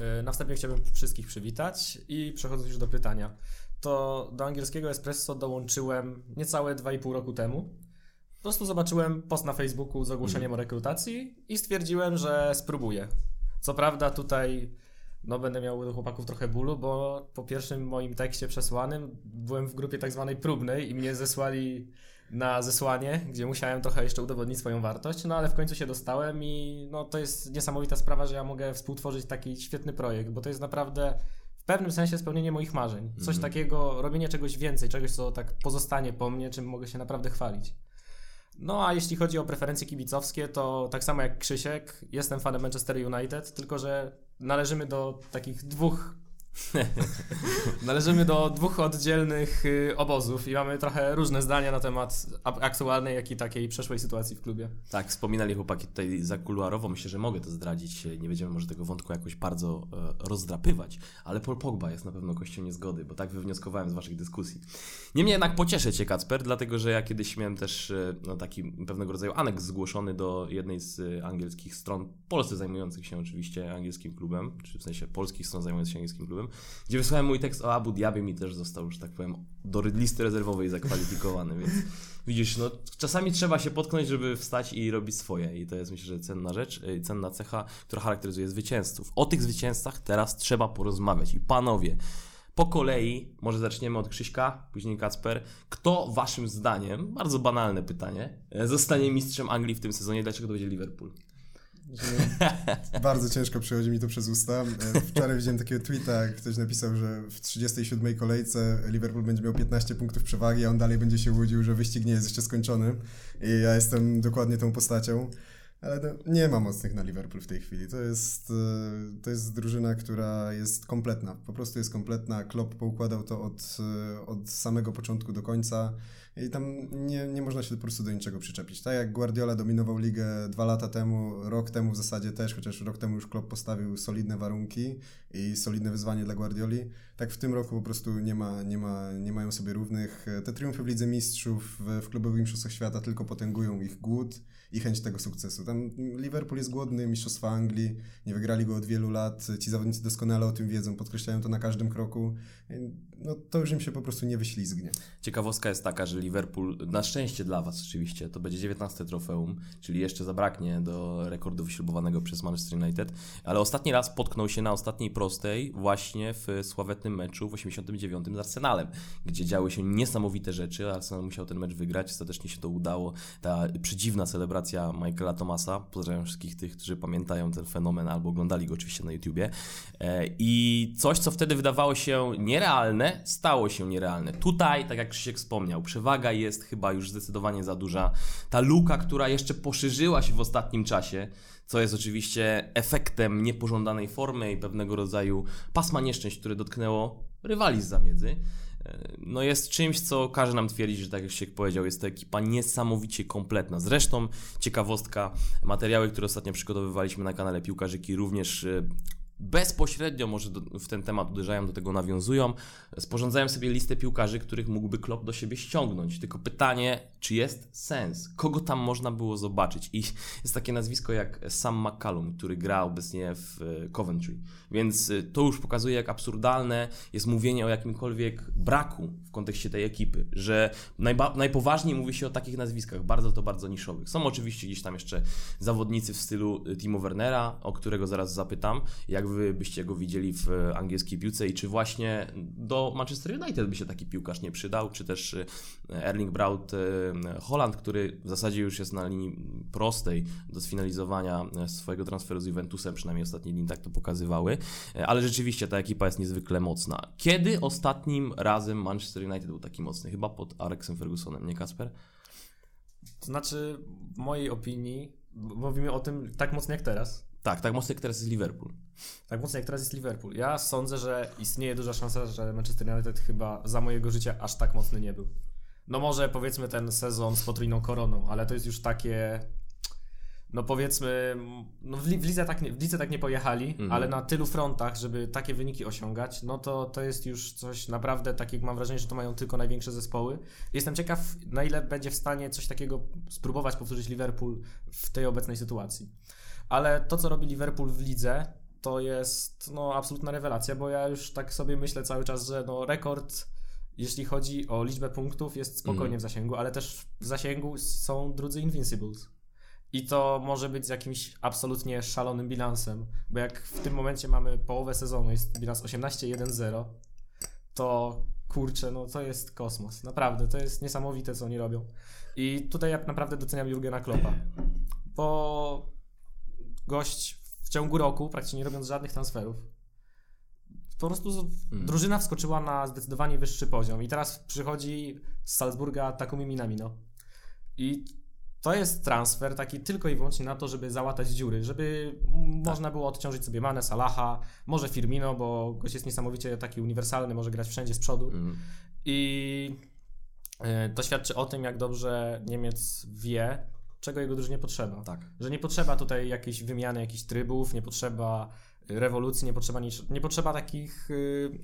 E, na wstępie chciałbym wszystkich przywitać i przechodząc już do pytania. To do angielskiego espresso dołączyłem niecałe 2,5 roku temu. Po prostu zobaczyłem post na Facebooku z ogłoszeniem mm. o rekrutacji i stwierdziłem, że spróbuję. Co prawda tutaj no będę miał do chłopaków trochę bólu, bo po pierwszym moim tekście przesłanym byłem w grupie tak zwanej próbnej i mnie zesłali na zesłanie, gdzie musiałem trochę jeszcze udowodnić swoją wartość, no ale w końcu się dostałem i no to jest niesamowita sprawa, że ja mogę współtworzyć taki świetny projekt, bo to jest naprawdę w pewnym sensie spełnienie moich marzeń. Coś mm. takiego, robienie czegoś więcej, czegoś, co tak pozostanie po mnie, czym mogę się naprawdę chwalić. No a jeśli chodzi o preferencje kibicowskie, to tak samo jak Krzysiek, jestem fanem Manchester United, tylko że należymy do takich dwóch [laughs] Należymy do dwóch oddzielnych y, obozów i mamy trochę różne zdania na temat aktualnej, jak i takiej przeszłej sytuacji w klubie. Tak, wspominali chłopaki tutaj za kuluarowo, myślę, że mogę to zdradzić, nie będziemy może tego wątku jakoś bardzo e, rozdrapywać, ale Paul Pogba jest na pewno kością niezgody, bo tak wywnioskowałem z waszych dyskusji. Niemniej jednak pocieszę cię, Kacper, dlatego, że ja kiedyś miałem też no, taki pewnego rodzaju aneks zgłoszony do jednej z angielskich stron, Polsce zajmujących się oczywiście angielskim klubem, czy w sensie polskich stron zajmujących się angielskim klubem, gdzie wysłałem mój tekst o Abu Dhabi mi też został, że tak powiem, do listy rezerwowej zakwalifikowany, więc [laughs] widzisz, no czasami trzeba się potknąć, żeby wstać i robić swoje i to jest myślę, że cenna rzecz, y, cenna cecha, która charakteryzuje zwycięzców. O tych zwycięzcach teraz trzeba porozmawiać i panowie, po kolei, może zaczniemy od Krzyśka, później Kacper. Kto waszym zdaniem, bardzo banalne pytanie, e, zostanie mistrzem Anglii w tym sezonie? Dlaczego to będzie Liverpool? [laughs] Bardzo ciężko przechodzi mi to przez usta. E, wczoraj widziałem takiego tweeta, ktoś napisał, że w 37 kolejce Liverpool będzie miał 15 punktów przewagi, a on dalej będzie się łudził, że wyścig nie jest jeszcze skończony. I ja jestem dokładnie tą postacią. Ale no, nie ma mocnych na Liverpool w tej chwili. To jest, e, to jest drużyna, która jest kompletna. Po prostu jest kompletna. Klopp poukładał to od, e, od samego początku do końca. I tam nie, nie można się po prostu do niczego przyczepić. Tak jak Guardiola dominował ligę dwa lata temu, rok temu w zasadzie też, chociaż rok temu już Klopp postawił solidne warunki i solidne wyzwanie dla Guardioli, tak w tym roku po prostu nie, ma, nie, ma, nie mają sobie równych. Te triumfy w Lidze Mistrzów, w, w klubowych mistrzostwach świata tylko potęgują ich głód i chęć tego sukcesu. Tam Liverpool jest głodny Mistrzostwa Anglii, nie wygrali go od wielu lat, ci zawodnicy doskonale o tym wiedzą, podkreślają to na każdym kroku. no to już im się po prostu nie wyślizgnie. Ciekawostka jest taka, że Liverpool, na szczęście dla Was oczywiście, to będzie 19 trofeum, czyli jeszcze zabraknie do rekordu wyśrubowanego przez Manchester United, ale ostatni raz potknął się na ostatniej prostej właśnie w sławetnym meczu w 89 z Arsenalem, gdzie działy się niesamowite rzeczy, Arsenal musiał ten mecz wygrać, ostatecznie się to udało. Ta przedziwna celebracja Michaela Thomasa, pozdrawiam wszystkich tych, którzy pamiętają ten fenomen albo oglądali go oczywiście na YouTubie. E, I coś, co wtedy wydawało się nierealne, stało się nierealne. Tutaj, tak jak Krzysiek wspomniał, przewaga jest chyba już zdecydowanie za duża. Ta luka, która jeszcze poszerzyła się w ostatnim czasie, co jest oczywiście efektem niepożądanej formy i pewnego rodzaju pasma nieszczęść, które dotknęło rywali z zamiedzy no jest czymś, co każe nam twierdzić, że tak jak się powiedział, jest to ekipa niesamowicie kompletna. Zresztą ciekawostka, materiały, które ostatnio przygotowywaliśmy na kanale Piłkarzyki również e, bezpośrednio może do, w ten temat uderzają, do tego nawiązują. Sporządzają sobie listę piłkarzy, których mógłby Klopp do siebie ściągnąć. Tylko pytanie, czy jest sens? Kogo tam można było zobaczyć? I jest takie nazwisko jak Sam McCallum, który gra obecnie w e, Coventry. Więc e, to już pokazuje, jak absurdalne jest mówienie o jakimkolwiek braku w kontekście tej ekipy, że najba- najpoważniej mówi się o takich nazwiskach, bardzo to bardzo niszowych. Są oczywiście gdzieś tam jeszcze zawodnicy w stylu Timo Wernera, o którego zaraz zapytam, jak wy byście go widzieli w angielskiej piłce i czy właśnie do Manchester United by się taki piłkarz nie przydał, czy też e, Erling Braut Holland, który w zasadzie już jest na linii prostej do sfinalizowania e, swojego transferu z Juventusem, przynajmniej ostatnie dni tak to pokazywały, ale rzeczywiście ta ekipa jest niezwykle mocna. Kiedy ostatnim razem Manchester United był taki mocny? Chyba pod Alexem Fergusonem, nie Kasper? To znaczy, w mojej opinii, mówimy o tym tak mocno jak teraz. Tak, tak mocno jak teraz jest Liverpool. Tak mocno jak teraz jest Liverpool. Ja sądzę, że istnieje duża szansa, że Manchester United chyba za mojego życia aż tak mocny nie był. No może powiedzmy ten sezon z potrójną koroną, ale to jest już takie no powiedzmy, no w, lidze tak nie, w lidze tak nie pojechali, mhm. ale na tylu frontach, żeby takie wyniki osiągać, no to to jest już coś naprawdę takiego, mam wrażenie, że to mają tylko największe zespoły. Jestem ciekaw, na ile będzie w stanie coś takiego spróbować powtórzyć Liverpool w tej obecnej sytuacji. Ale to, co robi Liverpool w lidze, to jest no, absolutna rewelacja, bo ja już tak sobie myślę cały czas, że no, rekord, jeśli chodzi o liczbę punktów, jest spokojnie mm. w zasięgu, ale też w zasięgu są drudzy Invincibles. I to może być z jakimś absolutnie szalonym bilansem, bo jak w tym momencie mamy połowę sezonu, jest bilans 18-1-0, to kurczę, no to jest kosmos. Naprawdę, to jest niesamowite, co oni robią. I tutaj ja naprawdę doceniam Jurgena Kloppa, bo gość w ciągu roku, praktycznie nie robiąc żadnych transferów, po prostu hmm. drużyna wskoczyła na zdecydowanie wyższy poziom i teraz przychodzi z Salzburga Takumi Minamino. I to jest transfer taki tylko i wyłącznie na to, żeby załatać dziury, żeby tak. można było odciążyć sobie Mane, Salaha, może Firmino, bo gość jest niesamowicie taki uniwersalny, może grać wszędzie z przodu. Hmm. I e, to świadczy o tym, jak dobrze Niemiec wie, czego jego drużynie potrzeba. Tak. Że nie potrzeba tutaj jakiejś wymiany jakichś trybów, nie potrzeba rewolucji, nie potrzeba, nic, nie potrzeba takich y,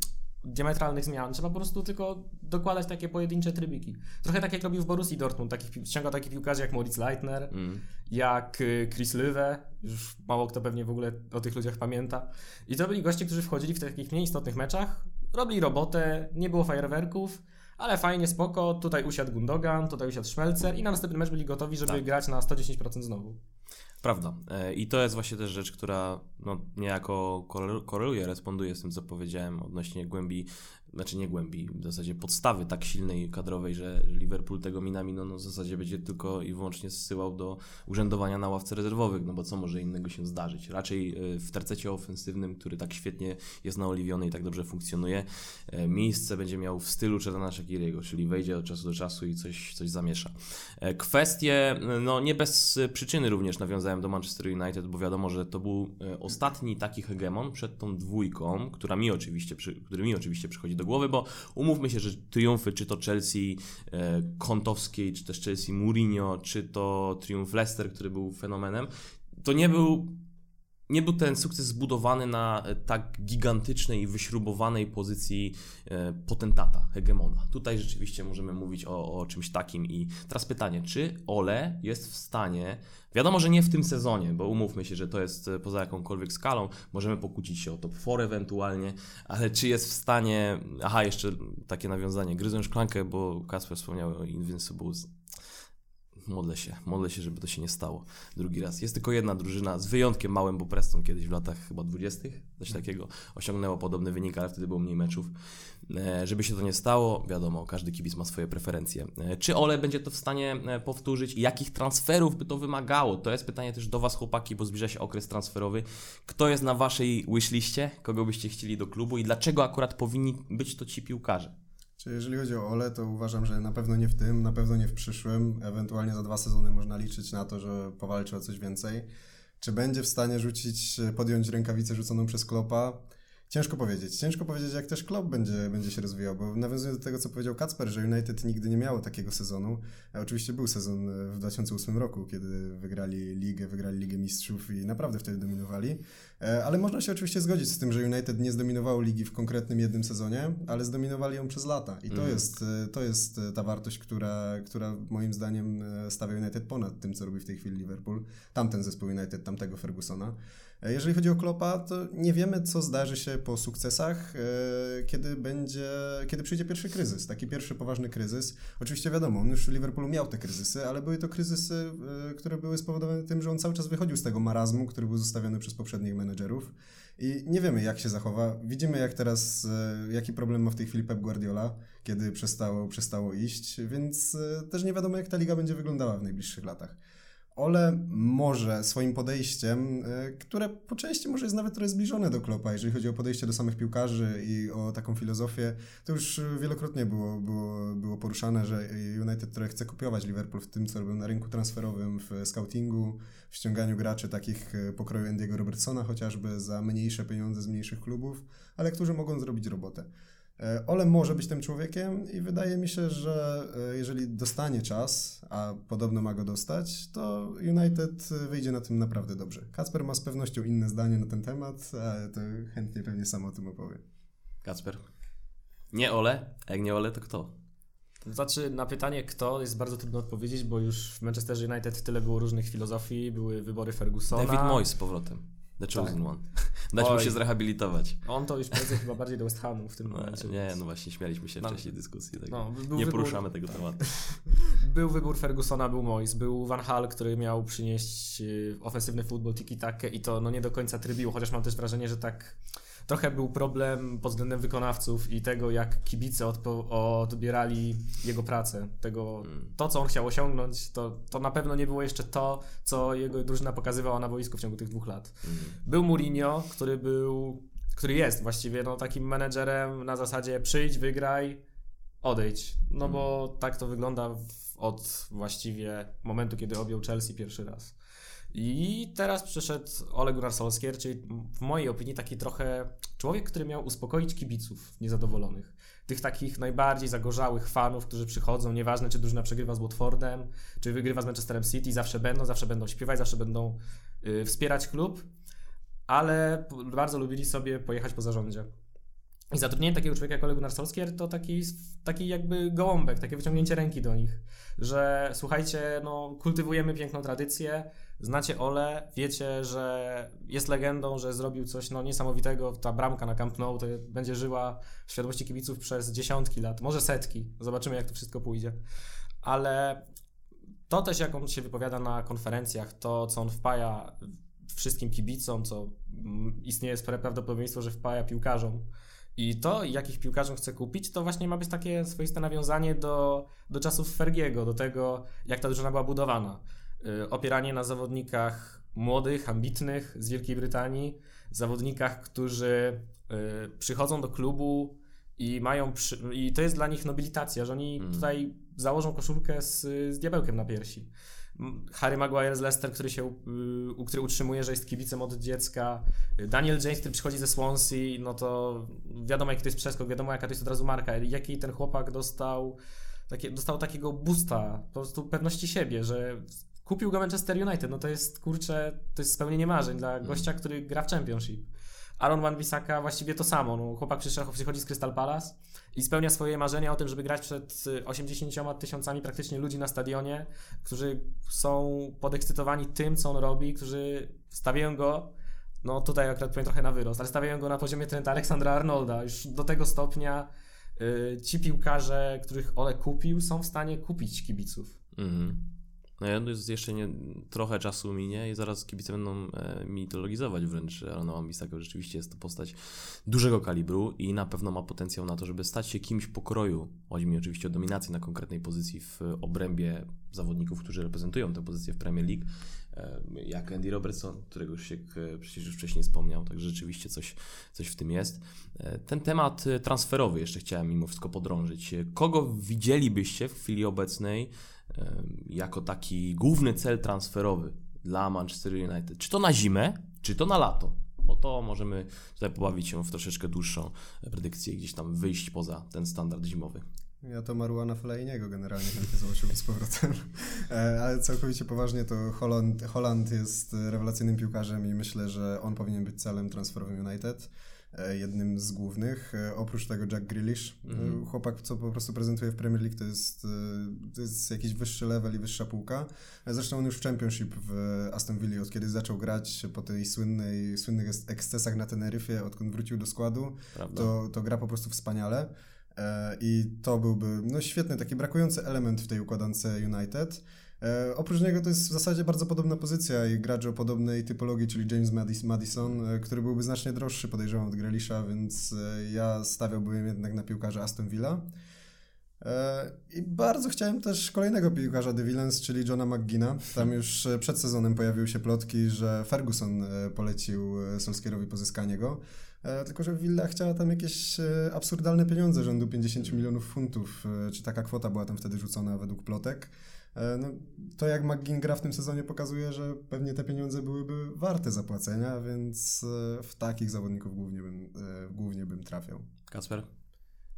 diametralnych zmian. Trzeba po prostu tylko dokładać takie pojedyncze trybiki. Trochę tak jak robił w Borussii Dortmund, takich, ściągał takich piłkarzy jak Moritz Leitner, mm. jak y, Chris Löwe, już mało kto pewnie w ogóle o tych ludziach pamięta. I to byli goście, którzy wchodzili w takich mniej istotnych meczach, robili robotę, nie było fajerwerków, ale fajnie, spoko, tutaj usiadł Gundogan, tutaj usiadł Schmelzer i na następny mecz byli gotowi, żeby tak. grać na 110% znowu. Prawda. E, I to jest właśnie też rzecz, która no, niejako koreluje, responduje z tym, co powiedziałem odnośnie głębi znaczy nie głębi, w zasadzie podstawy tak silnej kadrowej, że, Liverpool tego minami no, w zasadzie będzie tylko i wyłącznie zsyłał do urzędowania na ławce rezerwowych, no bo co może innego się zdarzyć. Raczej e, w tercecie ofensywnym, który tak świetnie jest naoliwiony i tak dobrze funkcjonuje, e, miejsce będzie miał w stylu Chetana Shakiriego, czyli wejdzie od czasu do czasu i coś, coś zamiesza. E, kwestie, no nie bez przyczyny również nawiązałem do Manchester United, bo wiadomo, że to był ostatni taki hegemon przed tą dwójką, która mi oczywiście, który mi oczywiście przychodzi do głowy, bo umówmy się, że triumfy, czy to Chelsea e, Kontowskiej, czy też Chelsea Mourinho, czy to triumf Leicester, który był fenomenem, to nie był nie był ten sukces zbudowany na e, tak gigantycznej i wyśrubowanej pozycji e, potentata, hegemona. Tutaj rzeczywiście możemy mówić o, o czymś takim. I teraz pytanie, czy Ole jest w stanie, wiadomo, że nie w tym sezonie, bo umówmy się, że to jest e, poza jakąkolwiek skalą, możemy pokłócić się o top 4 ewentualnie, ale czy jest w stanie, aha, jeszcze takie nawiązanie, gryzę szklankę, bo Kasper wspomniał o Invincibles modlę się, modlę się, żeby to się nie stało drugi raz. Jest tylko jedna drużyna, z wyjątkiem małym, bo Preston kiedyś w latach chyba 20. coś takiego osiągnęło podobny wynik, ale wtedy było mniej meczów. E, żeby się to nie stało, wiadomo, każdy kibic ma swoje preferencje. E, czy Ole będzie to w stanie e, powtórzyć i jakich transferów by to wymagało? To jest pytanie też do Was, chłopaki, bo zbliża się okres transferowy. Kto jest na Waszej wishliście? Kogo byście chcieli do klubu i dlaczego akurat powinni być to ci piłkarze? Czy jeżeli chodzi o Ole, to uważam, że na pewno nie w tym, na pewno nie w przyszłym. Ewentualnie za dwa sezony można liczyć na to, że powalczy o coś więcej. Czy będzie w stanie rzucić, podjąć rękawicę rzuconą przez Klopa? Ciężko powiedzieć. Ciężko powiedzieć, jak też Klopp będzie, będzie się rozwijał, bo nawiązując do tego, co powiedział Kacper, że United nigdy nie miało takiego sezonu. A oczywiście był sezon w 2008 roku, kiedy wygrali ligę, wygrali Ligę Mistrzów i naprawdę wtedy dominowali. E, ale można się oczywiście zgodzić z tym, że United nie zdominowało ligi w konkretnym jednym sezonie, ale zdominowali ją przez lata. I to, mm. jest, e, to jest ta wartość, która, która moim zdaniem e, stawia United ponad tym, co robi w tej chwili Liverpool. Tamten zespół United, tamtego Fergusona. E, jeżeli chodzi o Klopa, to nie wiemy, co zdarzy się po sukcesach, e, kiedy będzie, kiedy przyjdzie pierwszy kryzys, taki pierwszy poważny kryzys. Oczywiście wiadomo, on już w Liverpoolu miał te kryzysy, ale były to kryzysy, e, które były spowodowane tym, że on cały czas wychodził z tego marazmu, który był zostawiony przez poprzednich menedżerów. I nie wiemy, jak się zachowa. Widzimy, jak teraz, jaki problem ma w tej chwili Pep Guardiola, kiedy przestało, przestało iść, więc też nie wiadomo, jak ta liga będzie wyglądała w najbliższych latach. Ole może swoim podejściem, e, które po części może jest nawet trochę zbliżone do Klopa, jeżeli chodzi o podejście do samych piłkarzy i o taką filozofię, to już wielokrotnie było, było, było poruszane, że United trochę chce kopiować Liverpool w tym, co robią na rynku transferowym, w scoutingu, w ściąganiu graczy takich e, pokroju Andy'ego Robertsona chociażby za mniejsze pieniądze z mniejszych klubów, ale którzy mogą zrobić robotę. E, Ole może być tym człowiekiem i wydaje mi się, że e, jeżeli dostanie czas, a podobno ma go dostać, to United wyjdzie na tym naprawdę dobrze. Kacper ma z pewnością inne zdanie na ten temat, ale to chętnie pewnie sam o tym opowie. Kacper. Nie Ole, a jak nie Ole, to kto? To znaczy, na pytanie kto jest bardzo trudno odpowiedzieć, bo już w Manchester United tyle było różnych filozofii, były wybory Fergusona. David Moyes z powrotem. The Chosen tak. One. [laughs] Dać Oj. mu się zrehabilitować. On to już pracuje chyba bardziej do West Hamu w tym no, momencie. Nie, no właśnie, śmialiśmy się w no. czasie dyskusji. Tak no, nie wybór... poruszamy tego tematu. [laughs] był wybór Fergusona, był Moyes, był Van Hal, który miał przynieść y, ofensywny futbol, tiki-takę i to no nie do końca trybiło, chociaż mam też wrażenie, że tak trochę był problem pod względem wykonawców i tego, jak kibice odbierali jego pracę. Tego, mm. To, co on chciał osiągnąć, to, to na pewno nie było jeszcze to, co jego drużyna pokazywała na boisku w ciągu tych dwóch lat. Mm. Był Mourinho, który był, który jest właściwie no, takim menedżerem na zasadzie przyjdź, wygraj, odejdź. No mm. bo tak to wygląda od właściwie momentu, kiedy objął Chelsea pierwszy raz. I teraz przyszedł Ole Gunnar Solskjaer, czyli w mojej opinii taki trochę człowiek, który miał uspokoić kibiców niezadowolonych. Tych takich najbardziej zagorzałych fanów, którzy przychodzą, nieważne czy drużyna przegrywa z Watfordem, czy wygrywa z Manchesterem City, zawsze będą, zawsze będą śpiewać, zawsze będą y, wspierać klub, ale bardzo lubili sobie pojechać po zarządzie. I zatrudnienie takiego człowieka jak Ole Gunnar to taki, taki jakby gołąbek, takie wyciągnięcie ręki do nich, że słuchajcie, no kultywujemy piękną tradycję, znacie Ole, wiecie, że jest legendą, że zrobił coś no, niesamowitego, ta bramka na Camp Nou to będzie żyła w świadomości kibiców przez dziesiątki lat, może setki, zobaczymy jak to wszystko pójdzie, ale to też jak on się wypowiada na konferencjach, to co on wpaja wszystkim kibicom, co mm, istnieje spore prawdopodobieństwo, że wpaja piłkarzom, i to, jakich piłkarzy chce kupić, to właśnie ma być takie swoiste nawiązanie do, do czasów Fergiego, do tego, jak ta drużyna była budowana. Yy, opieranie na zawodnikach młodych, ambitnych z Wielkiej Brytanii, zawodnikach, którzy yy, przychodzą do klubu i mają. Przy... I to jest dla nich nobilitacja, że oni mm. tutaj założą koszulkę z, z diabełkiem na piersi. Harry Maguire z Leicester, który się, y, który utrzymuje, że jest kibicem od dziecka. Daniel James, który przychodzi ze Swansea, no to wiadomo jaki to jest przeskok, wiadomo jaka to jest od razu marka. Jaki ten chłopak dostał, takie, dostał takiego boosta, po prostu pewności siebie, że kupił go Manchester United. No to jest, kurczę, to jest spełnienie marzeń dla gościa, który gra w Championship. Aaron Wan-Bissaka właściwie to samo. No, chłopak przychodzi z Crystal Palace i spełnia swoje marzenia o tym, żeby grać przed y, 80 tysiącami praktycznie ludzi na stadionie, którzy są podekscytowani tym, co on robi, którzy stawiają go, no tutaj akurat powiem trochę na wyrost, ale stawiają go na poziomie Trenta Aleksandra Arnolda. Już do tego stopnia y, ci piłkarze, których Ole kupił, są w stanie kupić kibiców. Mhm. No ja jeszcze nie, trochę czasu minie i zaraz kibice będą e, mitologizować wręcz Arona Wan-Bissaka. Rzeczywiście jest to postać dużego kalibru i na pewno ma potencjał na to, żeby stać się kimś pokroju. Chodzi mi oczywiście o dominację na konkretnej pozycji w obrębie zawodników, którzy reprezentują tę pozycję w Premier League, e, jak Andy Robertson, którego się e, przecież już wcześniej wspomniał, także rzeczywiście coś, coś w tym jest. E, Ten temat e, transferowy jeszcze chciałem mimo wszystko podrążyć. Kogo widzielibyście w chwili obecnej jako taki główny cel transferowy dla Manchester United? Czy to na zimę, czy to na lato? Bo to możemy tutaj pobawić się w troszeczkę dłuższą predykcję, gdzieś tam wyjść poza ten standard zimowy. Ja to Maruana Fellainiego generalnie chętnie zobaczyłbym z powrotem. [laughs] E, Ale całkowicie poważnie to Holland, Holland jest rewelacyjnym piłkarzem i myślę, że on powinien być celem transferowym United. E, Jednym z głównych. E, Oprócz tego Jack Grealish. E, Mhm. Chłopak, co po prostu prezentuje w Premier League, to jest, to jest jakiś wyższy level i wyższa półka. Zresztą on już w Championship w Aston Villa, od kiedy zaczął grać po tej słynnej, słynnych ekscesach na Teneryfie, odkąd wrócił do składu, Prawda? to, to gra po prostu wspaniale. I to byłby no, świetny, taki brakujący element w tej układance United. E, oprócz niego to jest w zasadzie bardzo podobna pozycja i gracz o podobnej typologii, czyli James Madis- Madison, e, który byłby znacznie droższy, podejrzewam, od Grealisha, więc e, ja stawiałbym jednak na piłkarza Aston Villa. E, I bardzo chciałem też kolejnego piłkarza The Villains, czyli Johna McGina. Tam już e, przed sezonem pojawiły się plotki, że Ferguson e, polecił Solskierowi pozyskanie go. Tylko, że Villa chciała tam jakieś absurdalne pieniądze rzędu 50 milionów funtów, czy taka kwota była tam wtedy rzucona według plotek. E, No, to jak McGinn gra w tym sezonie pokazuje, że pewnie te pieniądze byłyby warte zapłacenia, więc e, w takich zawodników głównie bym, e, głównie bym trafiał. Kasper?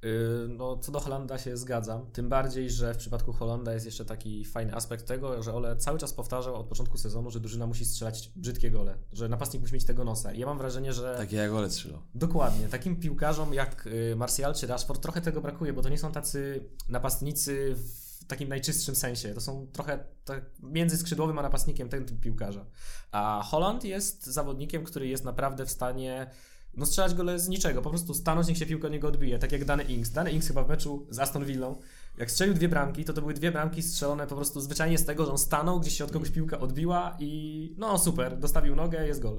Yy, No, co do Holanda się zgadzam. Tym bardziej, że w przypadku Holanda jest jeszcze taki fajny aspekt tego, że Ole cały czas powtarzał od początku sezonu, że drużyna musi strzelać brzydkie gole, że napastnik musi mieć tego nosa. I ja mam wrażenie, że Takie jak Ole strzelał. dokładnie takim piłkarzom jak y, Martial czy Rashford trochę tego brakuje, bo to nie są tacy napastnicy w takim najczystszym sensie. To są trochę tak między skrzydłowym a napastnikiem ten typ piłkarza. A Holland jest zawodnikiem, który jest naprawdę w stanie no strzelać gole z niczego, po prostu stanąć, niech się piłka niego odbije, tak jak Dany Ings. Dany Ings chyba w meczu z Aston Villą, jak strzelił dwie bramki, to to były dwie bramki strzelone po prostu zwyczajnie z tego, że on stanął, gdzieś się od kogoś piłka odbiła i no super, dostawił nogę, jest gol.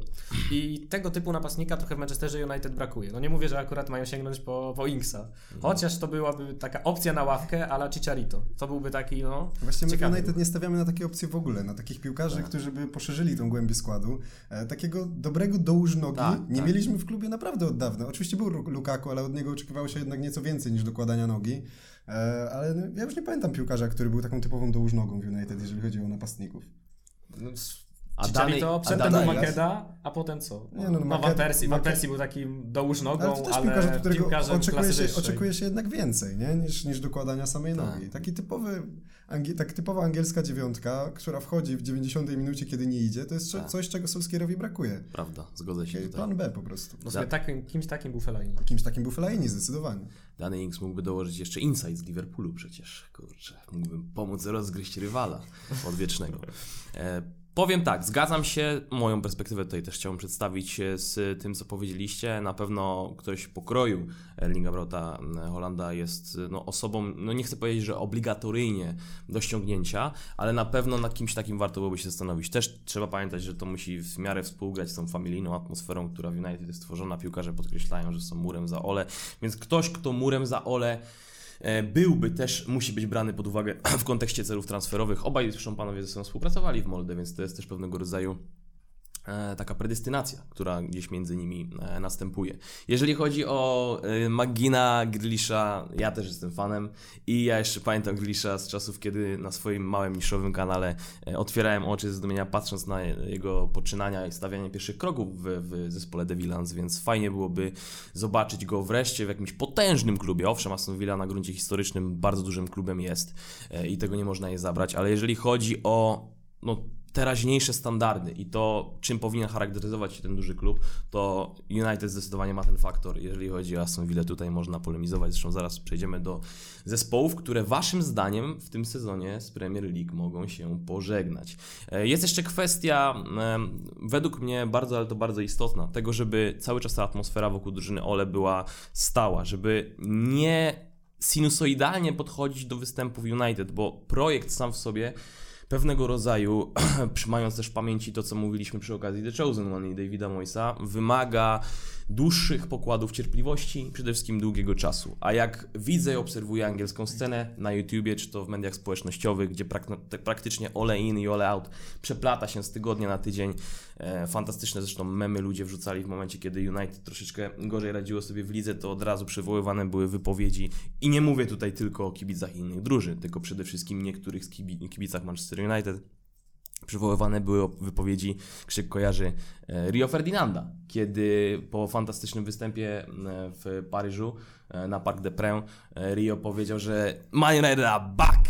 I tego typu napastnika trochę w Manchesterze United brakuje. No nie mówię, że akurat mają sięgnąć po, po Inksa, chociaż to byłaby taka opcja na ławkę ala Chicharito. To byłby taki, no... Właśnie my w United nie stawiamy na takie opcje w ogóle, na takich piłkarzy, Tak. którzy by poszerzyli tą głębię składu. E, takiego dobrego dołóż nogi Tak, nie tak. mieliśmy w klubie naprawdę od dawna. Oczywiście był Lu- Lukaku, ale od niego oczekiwało się jednak nieco więcej niż dokładania nogi. E, ale no, ja już nie pamiętam piłkarza, który był taką typową dołóż nogą w United, jeżeli chodzi o napastników. no A Dany- a przedtem był? Makeda, a potem co? Nie, no, no, no, Van Makeda- Persie. Van Makeda- Persie był takim dołóż nogą, Ale to też ale piłkarz, od którego piłkarzem oczekuje się, oczekuje się jednak więcej, nie? Niż, niż dokładania samej Tak. nogi. Taki typowy, angi, tak typowa angielska dziewiątka, która wchodzi w 90 minucie, kiedy nie idzie, to jest Tak. coś, czego Solskierowi brakuje. Prawda, zgodzę się tutaj. Plan B po prostu. No sobie takim, kimś takim był Fellaini. Kimś takim był Fellaini, zdecydowanie. Dany Ings mógłby dołożyć jeszcze insight z Liverpoolu przecież. Kurczę, mógłbym pomóc rozgryźć rywala odwiecznego. E, powiem tak, zgadzam się, moją perspektywę tutaj też chciałbym przedstawić e, z tym, co powiedzieliście. Na pewno ktoś pokroju Erlinga Brota Holanda jest e, no, osobą, no nie chcę powiedzieć, że obligatoryjnie do ściągnięcia, ale na pewno nad kimś takim warto byłoby się zastanowić. Też trzeba pamiętać, że to musi w miarę współgrać z tą familijną atmosferą, która w United jest stworzona. Piłkarze podkreślają, że są murem za ole, więc ktoś, kto murem za ole byłby też, musi być brany pod uwagę [clears throat] w kontekście celów transferowych. Obaj zresztą panowie ze sobą współpracowali w Molde, więc to jest też pewnego rodzaju e, taka predestynacja, która gdzieś między nimi e, następuje. Jeżeli chodzi o e, Magina, Grillisza, ja też jestem fanem i ja jeszcze pamiętam Grillisza z czasów, kiedy na swoim małym niszowym kanale e, otwierałem oczy ze zdumienia patrząc na jego poczynania i stawianie pierwszych kroków w, w zespole The Villans, więc fajnie byłoby zobaczyć go wreszcie w jakimś potężnym klubie. Owszem, Aston Villa na gruncie historycznym bardzo dużym klubem jest e, i tego nie można jej zabrać, ale jeżeli chodzi o no, teraźniejsze standardy i to, czym powinien charakteryzować się ten duży klub, to United zdecydowanie ma ten faktor. Jeżeli chodzi o Aston Villa, tutaj można polemizować. Zresztą zaraz przejdziemy do zespołów, które waszym zdaniem w tym sezonie z Premier League mogą się pożegnać. E, jest jeszcze kwestia, e, według mnie bardzo, ale to bardzo istotna, tego, żeby cały czas ta atmosfera wokół drużyny Ole była stała, żeby nie sinusoidalnie podchodzić do występów United, bo projekt sam w sobie pewnego rodzaju, [clears throat] mając też w pamięci to, co mówiliśmy przy okazji The Chosen One i Davida Moisa, wymaga dłuższich pokładów cierpliwości przede wszystkim długiego czasu. A jak widzę i obserwuję angielską scenę na YouTubie, czy to w mediach społecznościowych, gdzie prak praktycznie all in i all out przeplata się z tygodnia na tydzień, e, fantastyczne zresztą memy ludzie wrzucali w momencie, kiedy United troszeczkę gorzej radziło sobie w lidze, to od razu przywoływane były wypowiedzi i nie mówię tutaj tylko o kibicach innych drużyn, tylko przede wszystkim niektórych kibicach Manchester United przywoływane były wypowiedzi, krzyk kojarzy e, Rio Ferdinanda, kiedy po fantastycznym występie e, w Paryżu e, na Parc des Princes Rio powiedział, że Man United are back,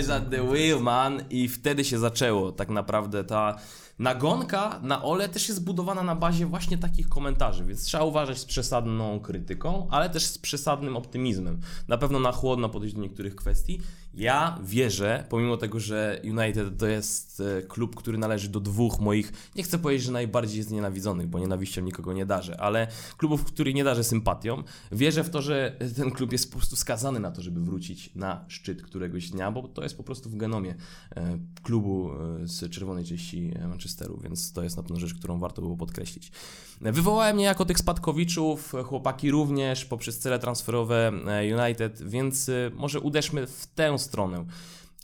is at the wheel man i wtedy się zaczęło tak naprawdę ta nagonka na Ole też jest zbudowana na bazie właśnie takich komentarzy, więc trzeba uważać z przesadną krytyką, ale też z przesadnym optymizmem. Na pewno na chłodno podejść do niektórych kwestii. Ja wierzę, pomimo tego, że United to jest e, klub, który należy do dwóch moich, nie chcę powiedzieć, że najbardziej jest nienawidzonych, bo nienawiścią nikogo nie darzę, ale klubów, których nie darzę sympatią. Wierzę w to, że ten klub jest po prostu skazany na to, żeby wrócić na szczyt któregoś dnia, bo to jest po prostu w genomie e, klubu e, z czerwonej części Manchester Manchesteru, więc to jest na pewno rzecz, którą warto było podkreślić. Wywołałem niejako tych spadkowiczów, chłopaki również poprzez cele transferowe e, United, więc e, może uderzmy w tę stronę.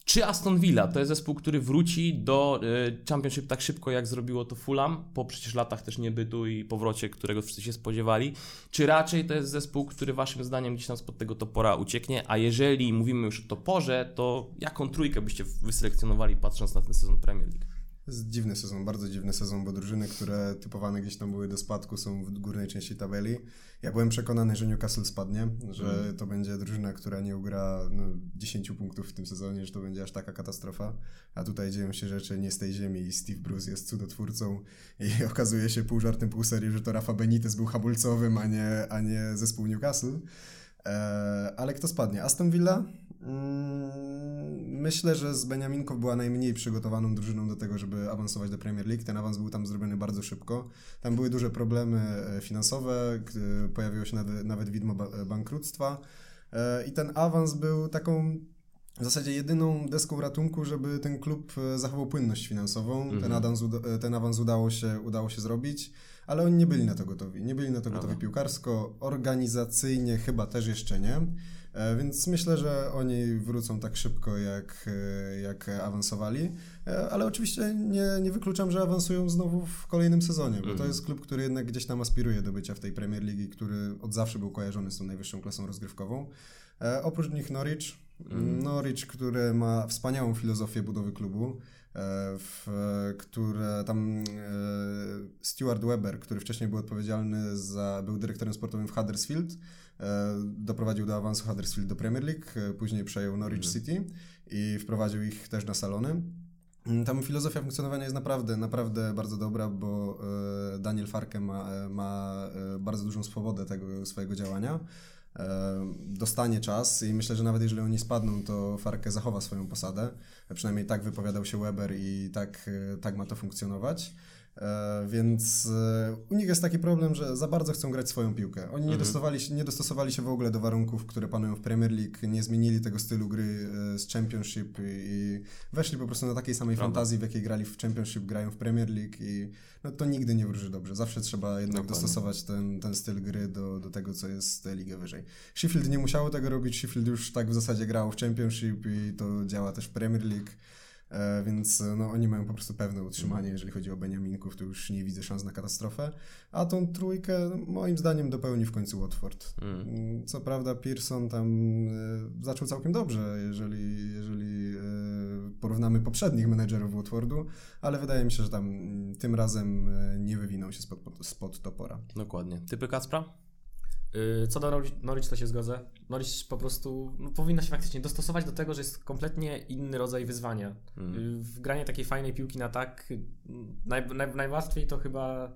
Czy Aston Villa to jest zespół, który wróci do e, Championship tak szybko, jak zrobiło to Fulham, po przecież latach też niebytu i powrocie, którego wszyscy się spodziewali? Czy raczej to jest zespół, który waszym zdaniem gdzieś tam spod tego topora ucieknie? A jeżeli mówimy już o toporze, to jaką trójkę byście wyselekcjonowali patrząc na ten sezon Premier League? Jest dziwny sezon, bardzo dziwny sezon, bo drużyny, które typowane gdzieś tam były do spadku są w górnej części tabeli. Ja byłem przekonany, że Newcastle spadnie, że mm. to będzie drużyna, która nie ugra no, 10 punktów w tym sezonie, że to będzie aż taka katastrofa. A tutaj dzieją się rzeczy nie z tej ziemi i Steve Bruce jest cudotwórcą i [laughs] okazuje się pół żartem, pół serii, że to Rafa Benitez był hamulcowym, a nie, a nie zespół Newcastle. Eee, ale kto spadnie? Aston Villa? Mm, myślę, że z Beniaminków była najmniej przygotowaną drużyną do tego, żeby awansować do Premier League. Ten awans był tam zrobiony bardzo szybko. Tam były duże problemy e, finansowe, pojawiło się nawet, widmo bankructwa e, i ten awans był taką w zasadzie jedyną deską ratunku, żeby ten klub e, zachował płynność finansową. Mhm. Ten, awans, ten awans udało się, udało się zrobić, ale oni nie byli na to gotowi. Nie byli na to gotowi piłkarsko, organizacyjnie chyba też jeszcze nie. E, więc myślę, że oni wrócą tak szybko, jak, e, jak awansowali. E, ale oczywiście nie, nie wykluczam, że awansują znowu w kolejnym sezonie, bo to mhm. jest klub, który jednak gdzieś tam aspiruje do bycia w tej Premier League, który od zawsze był kojarzony z tą najwyższą klasą rozgrywkową. Oprócz nich Norwich. Mm. Norwich, który ma wspaniałą filozofię budowy klubu, w, które tam Stuart Weber, który wcześniej był odpowiedzialny za, był dyrektorem sportowym w Huddersfield, doprowadził do awansu Huddersfield do Premier League, e, później przejął Norwich mhm. City i wprowadził ich też na salony. Mm, tam filozofia funkcjonowania jest naprawdę, naprawdę bardzo dobra, bo e, Daniel Farke ma, ma bardzo dużą swobodę tego swojego działania. Dostanie czas i myślę, że nawet jeżeli oni spadną, to Farke zachowa swoją posadę. Przynajmniej tak wypowiadał się Weber i tak, tak ma to funkcjonować. E, więc e, u nich jest taki problem, że za bardzo chcą grać swoją piłkę. Oni nie, mhm. dostosowali się, nie dostosowali się w ogóle do warunków, które panują w Premier League, nie zmienili tego stylu gry e, z Championship i weszli po prostu na takiej samej Prawda. fantazji, w jakiej grali w Championship, grają w Premier League i no, to nigdy nie wróży dobrze. Zawsze trzeba jednak Dokładnie. dostosować ten, ten styl gry do, do tego, co jest ligę wyżej. Sheffield nie musiało tego robić, Sheffield już tak w zasadzie grało w Championship i to działa też w Premier League. E, więc no, oni mają po prostu pewne utrzymanie, mhm. jeżeli chodzi o Beniaminków, to już nie widzę szans na katastrofę. A tą trójkę moim zdaniem dopełni w końcu Watford. Mm. mm co prawda Pearson tam e, zaczął całkiem dobrze, jeżeli, jeżeli e, porównamy poprzednich menedżerów Watfordu, ale wydaje mi się, że tam mm, tym razem nie wywinął się spod, spod topora. Dokładnie. Typy Kacpra? Yy, Co do Norwich, to się zgodzę. Norwich po prostu no, powinno się faktycznie dostosować do tego, że jest kompletnie inny rodzaj wyzwania. Mm. Yy, W granie takiej fajnej piłki na tak naj, naj, najłatwiej to chyba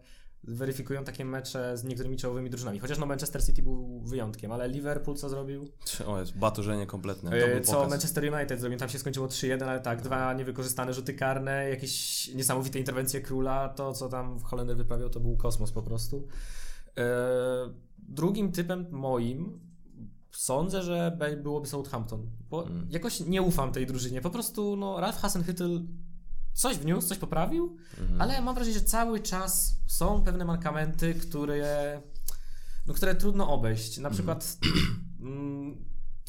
weryfikują takie mecze z niektórymi czołowymi drużynami. Chociaż no Manchester City był wyjątkiem, ale Liverpool co zrobił? O, jest batorzenie kompletne. Był Co pokaz. Manchester United zrobił? Tam się skończyło 3-1, ale tak, dwa niewykorzystane rzuty karne, jakieś niesamowite interwencje króla. To, co tam Holender wyprawiał, to był kosmos po prostu. Yy, Drugim typem moim sądzę, że byłoby Southampton, bo Mm. jakoś nie ufam tej drużynie. Po prostu no, Ralf Hasenhüttl coś wniósł, coś poprawił, Mhm. ale mam wrażenie, że cały czas są pewne mankamenty, które, no, które trudno obejść. Na przykład, [clears throat] mm,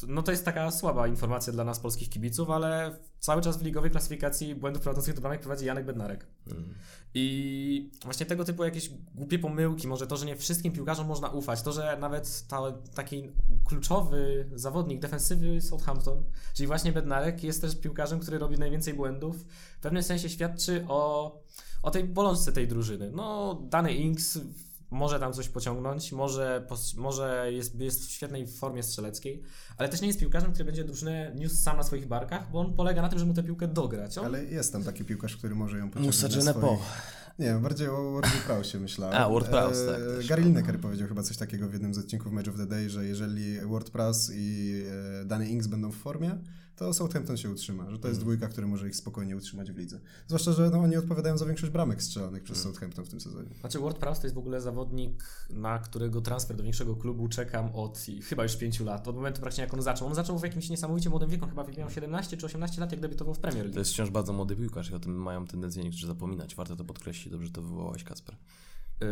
no to jest taka słaba informacja dla nas, polskich kibiców, ale cały czas w ligowej klasyfikacji błędów prowadzących do bramek prowadzi Janek Bednarek. Mhm. I właśnie tego typu jakieś głupie pomyłki, może to, że nie wszystkim piłkarzom można ufać, to, że nawet ta, taki kluczowy zawodnik defensywy Southampton, czyli właśnie Bednarek, jest też piłkarzem, który robi najwięcej błędów, w pewnym sensie świadczy o, o tej bolączce tej drużyny. No, dany Inks może tam coś pociągnąć, może, może jest, jest w świetnej formie strzeleckiej, ale też nie jest piłkarzem, który będzie drużynę niósł sam na swoich barkach, bo on polega na tym, żeby mu tę piłkę dograć. On, Ale jest tam taki piłkarz, który może ją pociągnąć Musa swoich... Nie, bardziej o Wardzie Prowse myślałem. A, Prowse, tak, E. Gary Lineker powiedział chyba coś takiego w jednym z odcinków Match of the Day, że jeżeli Prowse i e, Danny Ings będą w formie, to Southampton się utrzyma, że to jest dwójka, która może ich spokojnie utrzymać w lidze. Zwłaszcza, że no, oni odpowiadają za większość bramek strzelanych przez Mhm. Southampton w tym sezonie. Znaczy Ward Prowse to jest w ogóle zawodnik, na którego transfer do większego klubu czekam od chyba już 5 lat. Od momentu praktycznie jak on zaczął. On zaczął w jakimś niesamowicie młodym wieku, chyba miał 17 czy 18 lat, jak debiutował w Premier To League. jest wciąż bardzo młody piłkarz i o tym mają tendencję niektórzy zapominać. Warto to podkreślić, dobrze to wywołałeś, Kasper. Yy,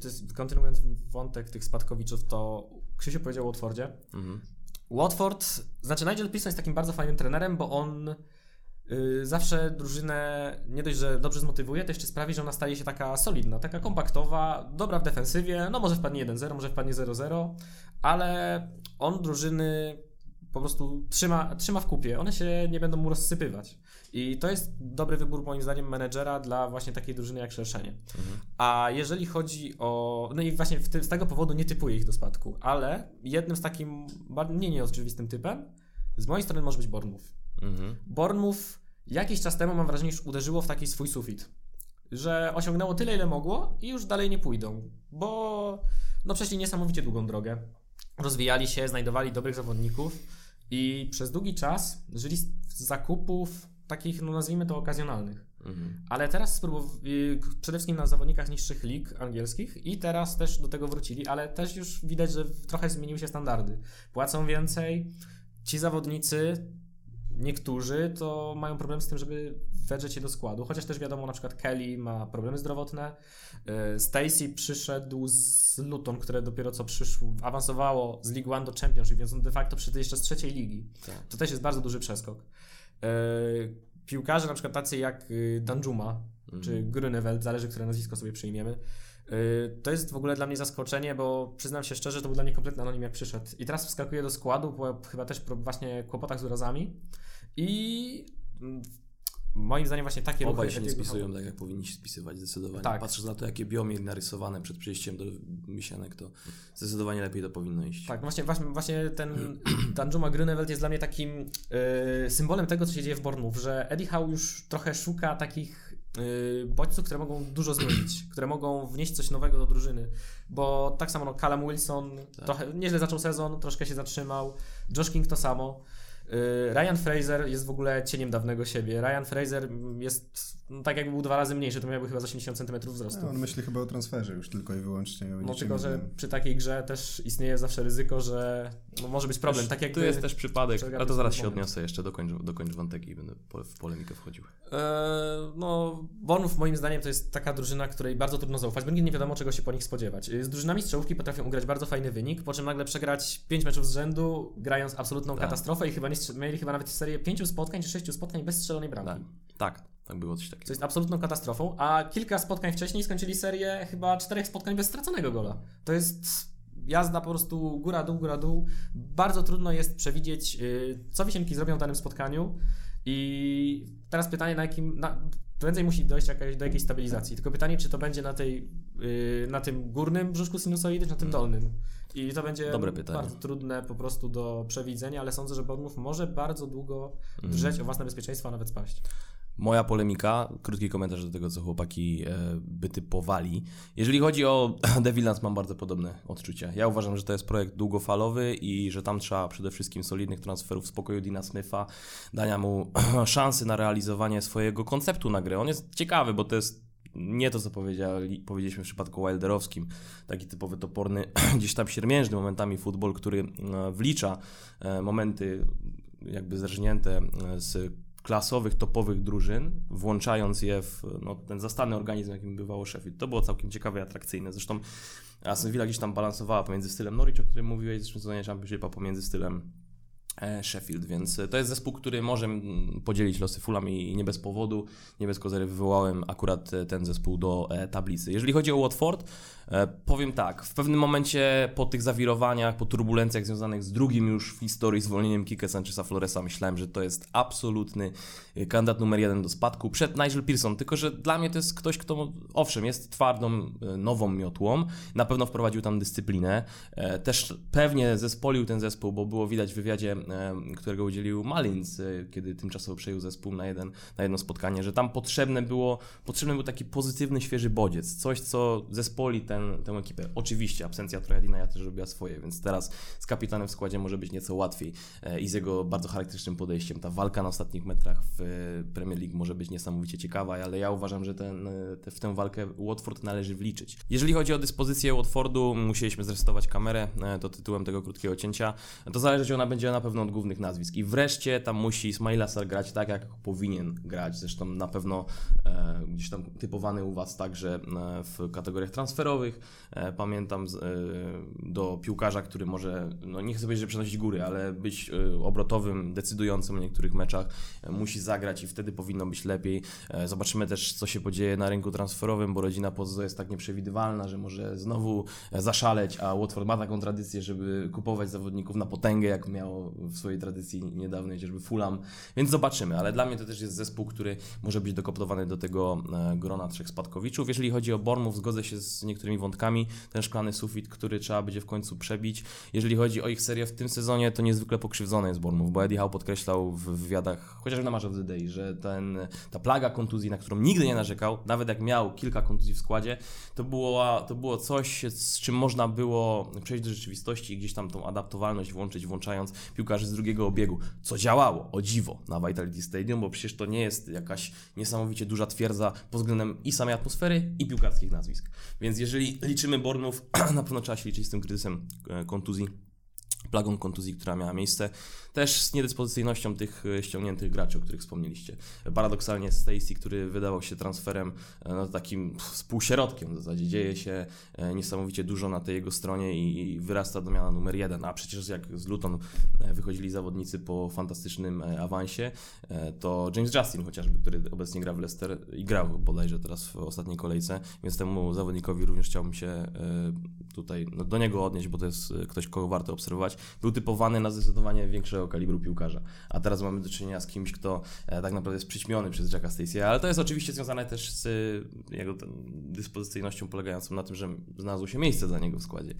to jest, kontynuując wątek tych spadkowiczów, to Krzysiu powiedział o Watfordzie. Mhm. Watford, znaczy Nigel Pearson jest takim bardzo fajnym trenerem, bo on yy, zawsze drużynę nie dość, że dobrze zmotywuje, to jeszcze sprawi, że ona staje się taka solidna, taka kompaktowa, dobra w defensywie, no może wpadnie 1-0, może wpadnie 0-0, ale on drużyny po prostu trzyma, trzyma w kupie, one się nie będą mu rozsypywać. I to jest dobry wybór moim zdaniem menedżera dla właśnie takiej drużyny jak Szerszenie. A jeżeli chodzi o. No i właśnie ty, z tego powodu nie typuję ich do spadku, ale jednym z takim mniej nieoczywistym typem z mojej strony może być Bournemouth. Mhm. Bournemouth jakiś czas temu mam wrażenie, już uderzyło w taki swój sufit, że osiągnęło tyle, ile mogło i już dalej nie pójdą, bo no przeszli niesamowicie długą drogę. Rozwijali się, znajdowali dobrych zawodników i przez długi czas żyli z zakupów takich, no nazwijmy to okazjonalnych. Mhm. Ale teraz spróbow- y, przede wszystkim na zawodnikach niższych lig angielskich i teraz też do tego wrócili, ale też już widać, że trochę zmieniły się standardy. Płacą więcej, ci zawodnicy, niektórzy to mają problem z tym, żeby wedrzeć się do składu, chociaż też wiadomo, na przykład Kelly ma problemy zdrowotne, y, Stacy przyszedł z Luton, które dopiero co przyszło, awansowało z League One do Championship, więc on de facto przyszedł jeszcze z trzeciej ligi. Tak. To też jest bardzo duży przeskok. E, piłkarze na przykład tacy jak y, Danjuma czy Grunewald, zależy, które nazwisko sobie przyjmiemy. Y, To jest w ogóle dla mnie zaskoczenie, bo przyznam się szczerze, to był dla mnie kompletny anonim jak przyszedł. I teraz wskakuje do składu po chyba też pro- właśnie kłopotach z urazami i mm, moim zdaniem właśnie takie Obaj ruchy się nie spisują tak, jak powinni się spisywać, zdecydowanie. Tak. Patrząc na to, jakie Biomir narysowane przed przyjściem do Misienek, to zdecydowanie lepiej to powinno iść. Tak, właśnie, właśnie, ten [clears throat] Danjuma Grunewald jest dla mnie takim y, symbolem tego, co się dzieje w Bournemouth, że Eddie Howe już trochę szuka takich y, bodźców, które mogą dużo zmienić, [clears throat] które mogą wnieść coś nowego do drużyny, bo tak samo no, Callum Wilson trochę nieźle zaczął sezon, troszkę się zatrzymał, Josh King to samo. Ryan Fraser jest w ogóle cieniem dawnego siebie. Ryan Fraser jest no, tak jakby był dwa razy mniejszy, to miałby chyba z 80 cm wzrostu. No, on myśli chyba o transferze już tylko i wyłącznie. o No tylko, że innym. przy takiej grze też istnieje zawsze ryzyko, że no, może być problem. Tak jakby, Tu jest też przypadek, ale to zaraz się moment. odniosę jeszcze, dokończ, dokończ wątek i będę w polemikę wchodził. E, no, Bournemouth moim zdaniem to jest taka drużyna, której bardzo trudno zaufać, bo nigdy nie wiadomo czego się po nich spodziewać. E, Z drużynami strzałówki potrafią ugrać bardzo fajny wynik, po czym nagle przegrać 5 meczów z rzędu, grając absolutną Tak. katastrofę i chyba nie mieli chyba nawet serię 5 spotkań czy 6 spotkań bez strzelonej bramki. Tak, tak, tak było coś Co takiego. jest absolutną katastrofą, a kilka spotkań wcześniej skończyli serię chyba czterech spotkań bez straconego gola. To jest jazda po prostu góra, dół, góra, dół. Bardzo trudno jest przewidzieć, yy, co Wisienki zrobią w danym spotkaniu i teraz pytanie, na jakim... Na, prędzej musi dojść jakaś, do jakiejś stabilizacji. Tylko pytanie, czy to będzie na tej, yy, na tym górnym brzuszku sinusoidy, czy na tym dolnym. I to będzie bardzo trudne po prostu do przewidzenia, ale sądzę, że Bournemouth może bardzo długo drżeć o własne bezpieczeństwo, a nawet spaść. Moja polemika, krótki komentarz do tego, co chłopaki e, by typowali. Jeżeli chodzi o [laughs] Devilans, mam bardzo podobne odczucia. Ja uważam, że to jest projekt długofalowy i że tam trzeba przede wszystkim solidnych transferów, spokoju Dina Smitha, dania mu [clears throat] szansy na realizowanie swojego konceptu na grę. On jest ciekawy, bo to jest nie to, co powiedzieli, powiedzieliśmy w przypadku Wilderowskim, taki typowy toporny, [clears throat] gdzieś tam siermiężny momentami futbol, który e, wlicza e, momenty jakby zerżnięte e, z klasowych, topowych drużyn, włączając je w no, ten zastany organizm, jakim bywało Sheffield. To było całkiem ciekawe i atrakcyjne. Zresztą Aston Villa gdzieś tam balansowała pomiędzy stylem Norwich, o którym mówiłeś, zresztą sezonie Championshipa, pomiędzy stylem e, Sheffield, więc to jest zespół, który może podzielić losy Fulham i nie bez powodu, nie bez kozery wywołałem akurat e, ten zespół do e, tablicy. Jeżeli chodzi o Watford, powiem tak, w pewnym momencie po tych zawirowaniach, po turbulencjach związanych z drugim już w historii zwolnieniem Kike Sancheza Floresa myślałem, że to jest absolutny kandydat numer jeden do spadku przed Nigel Pearson, tylko że dla mnie to jest ktoś, kto owszem jest twardą, nową miotłą, na pewno wprowadził tam dyscyplinę, też pewnie zespolił ten zespół, bo było widać w wywiadzie którego udzielił Malins, e, kiedy tymczasowo przejął zespół na, jeden, na jedno spotkanie, że tam potrzebne było, potrzebny był taki pozytywny, świeży bodziec, coś, co zespoli ten, tę ekipę. Oczywiście absencja Trojadina ja też robiła swoje, więc teraz z kapitanem w składzie może być nieco łatwiej e, i z jego bardzo charakterystycznym podejściem. Ta walka na ostatnich metrach w e, Premier League może być niesamowicie ciekawa, ale ja uważam, że ten, te, w tę walkę Watford należy wliczyć. Jeżeli chodzi o dyspozycję Watfordu, musieliśmy zresetować kamerę, to tytułem tego krótkiego cięcia. To zależeć ona będzie na pewno od głównych nazwisk. I wreszcie tam musi Ismail Assar grać tak, jak powinien grać. Zresztą na pewno e, gdzieś tam typowany u Was także e, w kategoriach transferowych. E, pamiętam e, do piłkarza, który może, no nie chcę powiedzieć, że przenosić góry, ale być e, obrotowym, decydującym w niektórych meczach. Musi zagrać i wtedy powinno być lepiej. zobaczymy też, co się podzieje na rynku transferowym, bo rodzina Pozzo jest tak nieprzewidywalna, że może znowu zaszaleć, a Watford ma taką tradycję, żeby kupować zawodników na potęgę, jak miało w swojej tradycji niedawnej, chociażby Fulham, więc zobaczymy, ale dla mnie to też jest zespół, który może być dokoptowany do tego grona trzech spadkowiczów. Jeżeli chodzi o Bormów, zgodzę się z niektórymi wątkami, ten szklany sufit, który trzeba będzie w końcu przebić. Jeżeli chodzi o ich serię w tym sezonie, to niezwykle pokrzywdzony jest Bormów, bo Eddie Howe podkreślał w wywiadach, chociażby na March of the Day, że ten, ta plaga kontuzji, na którą nigdy nie narzekał, nawet jak miał kilka kontuzji w składzie, to było, to było coś, z czym można było przejść do rzeczywistości i gdzieś tam tą adaptowalność włączyć, włączając piłkarzy z drugiego obiegu, co działało, o dziwo, na Vitality Stadium, bo przecież to nie jest jakaś niesamowicie duża twierdza pod względem i samej atmosfery, i piłkarskich nazwisk. Więc jeżeli liczymy Bornów, [clears throat] na pewno trzeba się liczyć z tym kryzysem e, kontuzji plagą kontuzji, która miała miejsce, też z niedyspozycyjnością tych e, ściągniętych graczy, o których wspomnieliście. Paradoksalnie Stacy, który wydawał się transferem e, no, takim współśrodkiem w zasadzie, dzieje się e, niesamowicie dużo na tej jego stronie i wyrasta do miana numer jeden, a przecież jak z Luton wychodzili zawodnicy po fantastycznym awansie, to James Justin chociażby, który obecnie gra w Leicester i grał bodajże teraz w ostatniej kolejce, więc temu zawodnikowi również chciałbym się tutaj no, do niego odnieść, bo to jest ktoś, kogo warto obserwować. Był typowany na zdecydowanie większego kalibru piłkarza. A teraz mamy do czynienia z kimś, kto e, tak naprawdę jest przyćmiony przez Jacka Stacey'a, ale to jest oczywiście związane też z e, jego dyspozycyjnością polegającą na tym, że znalazło się miejsce dla niego w składzie.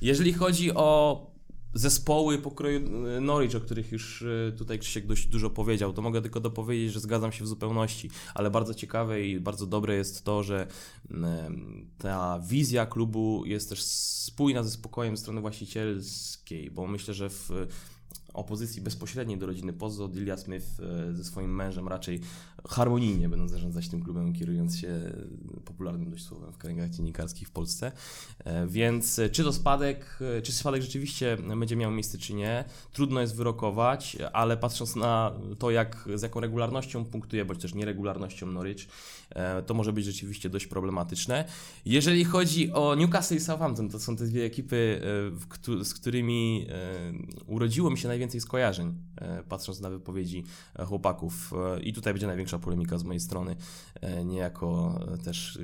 Jeżeli chodzi o zespoły pokroju e, Norwich, o których już tutaj Krzysiek dość dużo powiedział, to mogę tylko dopowiedzieć, że zgadzam się w zupełności, ale bardzo ciekawe i bardzo dobre jest to, że ta wizja klubu jest też spójna ze spokojem strony właścicielskiej, bo myślę, że w opozycji bezpośredniej do rodziny Pozzo, Dilia Smith e, ze swoim mężem raczej harmonijnie będą zarządzać tym klubem, kierując się popularnym dość słowem w kręgach dziennikarskich w Polsce. E, więc e, czy to spadek, czy spadek rzeczywiście będzie miał miejsce, czy nie, trudno jest wyrokować, ale patrząc na to, jak, z jaką regularnością punktuje, bądź też nieregularnością Norwich, to może być rzeczywiście dość problematyczne. Jeżeli chodzi o Newcastle i Southampton, to są te dwie ekipy, z którymi urodziło mi się najwięcej najwięcej skojarzeń, e, patrząc na wypowiedzi e, chłopaków. E, I tutaj będzie największa polemika z mojej strony, niejako też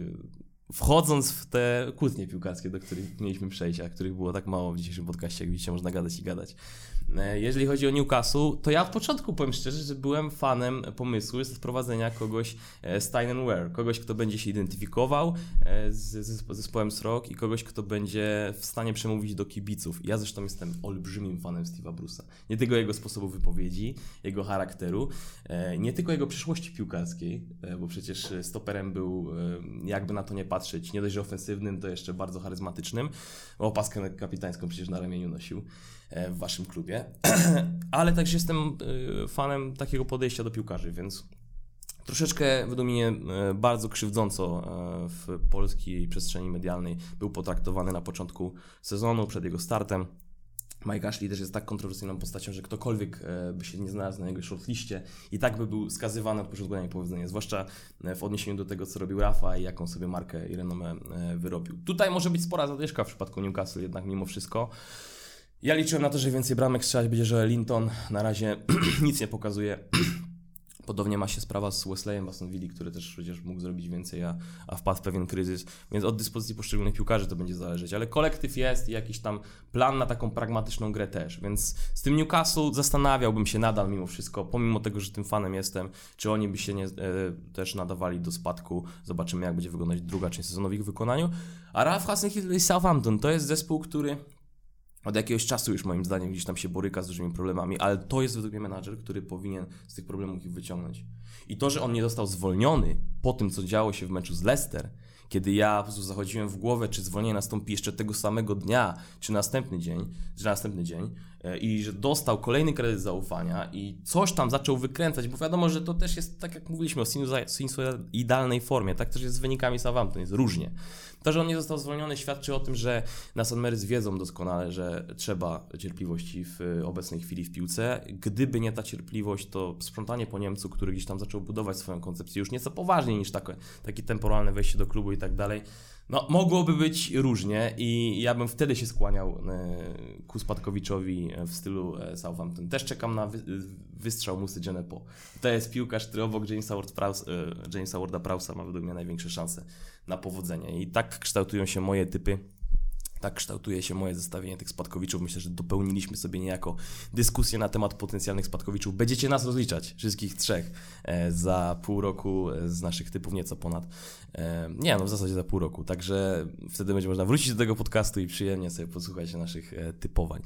wchodząc w te kłótnie piłkarskie, do których mieliśmy przejść, a których było tak mało w dzisiejszym podcaście, jak widzicie, można gadać i gadać. E, jeżeli chodzi o Newcastle, to ja od początku powiem szczerze, że byłem fanem pomysłu z wprowadzenia kogoś e, z Tyne Wear, kogoś, kto będzie się identyfikował e, z zespołem Srok i kogoś, kto będzie w stanie przemówić do kibiców. Ja zresztą jestem olbrzymim fanem Steve'a Bruce'a. Nie tylko jego sposobu wypowiedzi, jego charakteru, nie tylko jego przyszłości piłkarskiej, bo przecież stoperem był, jakby na to nie patrzeć, nie dość, że ofensywnym, to jeszcze bardzo charyzmatycznym. Opaskę kapitańską przecież na ramieniu nosił. E, w waszym klubie. [clears throat] Ale także jestem e, fanem takiego podejścia do piłkarzy, więc troszeczkę według mnie e, bardzo krzywdząco w polskiej przestrzeni medialnej był potraktowany na początku sezonu, przed jego startem. Mike Ashley też jest tak kontrowersyjną postacią, że ktokolwiek by się nie znalazł na jego shortliście i tak by był skazywany od poszczególnych powodzenia, zwłaszcza w odniesieniu do tego, co robił Rafa i jaką sobie markę i renomę wyrobił. Tutaj może być spora zadyszka w przypadku Newcastle jednak mimo wszystko. Ja liczyłem na to, że więcej bramek strzelać będzie że Linton. Na razie [clears throat] nic nie pokazuje. [clears throat] Podobnie ma się sprawa z Wesleyem Basonville, który też przecież mógł zrobić więcej, a, a wpadł w pewien kryzys. Więc od dyspozycji poszczególnych piłkarzy to będzie zależeć. Ale kolektyw jest i jakiś tam plan na taką pragmatyczną grę też. Więc z tym Newcastle zastanawiałbym się nadal mimo wszystko, pomimo tego, że tym fanem jestem, czy oni by się nie, e, też nadawali do spadku. Zobaczymy, jak będzie wyglądać druga część sezonu w ich wykonaniu. A Ralph Hasenhill i Southampton to jest zespół, który od jakiegoś czasu już moim zdaniem gdzieś tam się boryka z dużymi problemami, ale to jest według mnie menadżer, który powinien z tych problemów ich wyciągnąć. I to, że on nie został zwolniony po tym, co działo się w meczu z Leicester, kiedy ja po prostu zachodziłem w głowę, czy zwolnienie nastąpi jeszcze tego samego dnia, czy następny dzień, czy następny dzień, i że dostał kolejny kredyt zaufania i coś tam zaczął wykręcać, bo wiadomo, że to też jest, tak jak mówiliśmy o sinusoidalnej formie, tak też jest z wynikami Southampton, jest różnie. To, że on nie został zwolniony, świadczy o tym, że na St. Mary's wiedzą doskonale, że trzeba cierpliwości w obecnej chwili w piłce. Gdyby nie ta cierpliwość, to sprzątanie po Niemcu, który gdzieś tam zaczął budować swoją koncepcję już nieco poważniej niż takie, takie temporalne wejście do klubu i tak dalej, no, mogłoby być różnie i ja bym wtedy się skłaniał e, ku Spadkowiczowi w stylu e, Southampton. Też czekam na wystrzał Musy Genepo. To jest piłkarz, który obok Jamesa, Ward Jamesa Warda Prowsa ma według mnie największe szanse na powodzenie. I tak kształtują się moje typy tak kształtuje się moje zestawienie tych spadkowiczów. Myślę, że dopełniliśmy sobie niejako dyskusję na temat potencjalnych spadkowiczów. Będziecie nas rozliczać, wszystkich trzech, e, za pół roku e, z naszych typów, nieco ponad. E, nie, no w zasadzie za pół roku. Także wtedy będzie można wrócić do tego podcastu i przyjemnie sobie posłuchać naszych typowań.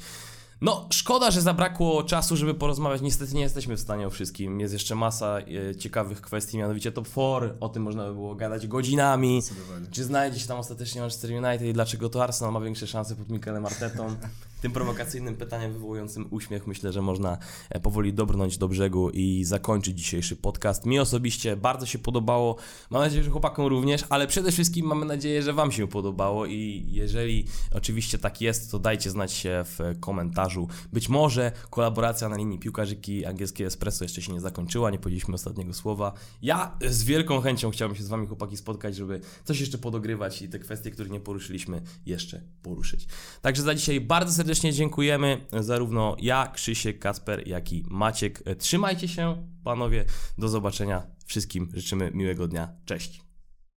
No, szkoda, że zabrakło czasu, żeby porozmawiać. Niestety nie jesteśmy w stanie o wszystkim. Jest jeszcze masa e, ciekawych kwestii, mianowicie top 4. O tym można by było gadać godzinami. Czy znajdzie się tam ostatecznie Manchester United i dlaczego to Arsenal ma większe szanse pod Mikelem Artetą? [laughs] tym prowokacyjnym pytaniem wywołującym uśmiech myślę, że można e, powoli dobrnąć do brzegu i zakończyć dzisiejszy podcast. Mi osobiście bardzo się podobało, mam nadzieję, że chłopakom również, ale przede wszystkim mamy nadzieję, że Wam się podobało i jeżeli oczywiście tak jest, to dajcie znać się w komentarzu. Być może kolaboracja na linii piłkarzyki angielskie Espresso jeszcze się nie zakończyła, nie powiedzieliśmy ostatniego słowa. Ja z wielką chęcią chciałbym się z Wami chłopaki spotkać, żeby coś jeszcze podogrywać i te kwestie, których nie poruszyliśmy, jeszcze poruszyć. Także za dzisiaj bardzo serdecznie serdecznie dziękujemy. Zarówno ja, Krzysiek, Kasper, jak i Maciek. Trzymajcie się, panowie. Do zobaczenia. Wszystkim życzymy miłego dnia. Cześć.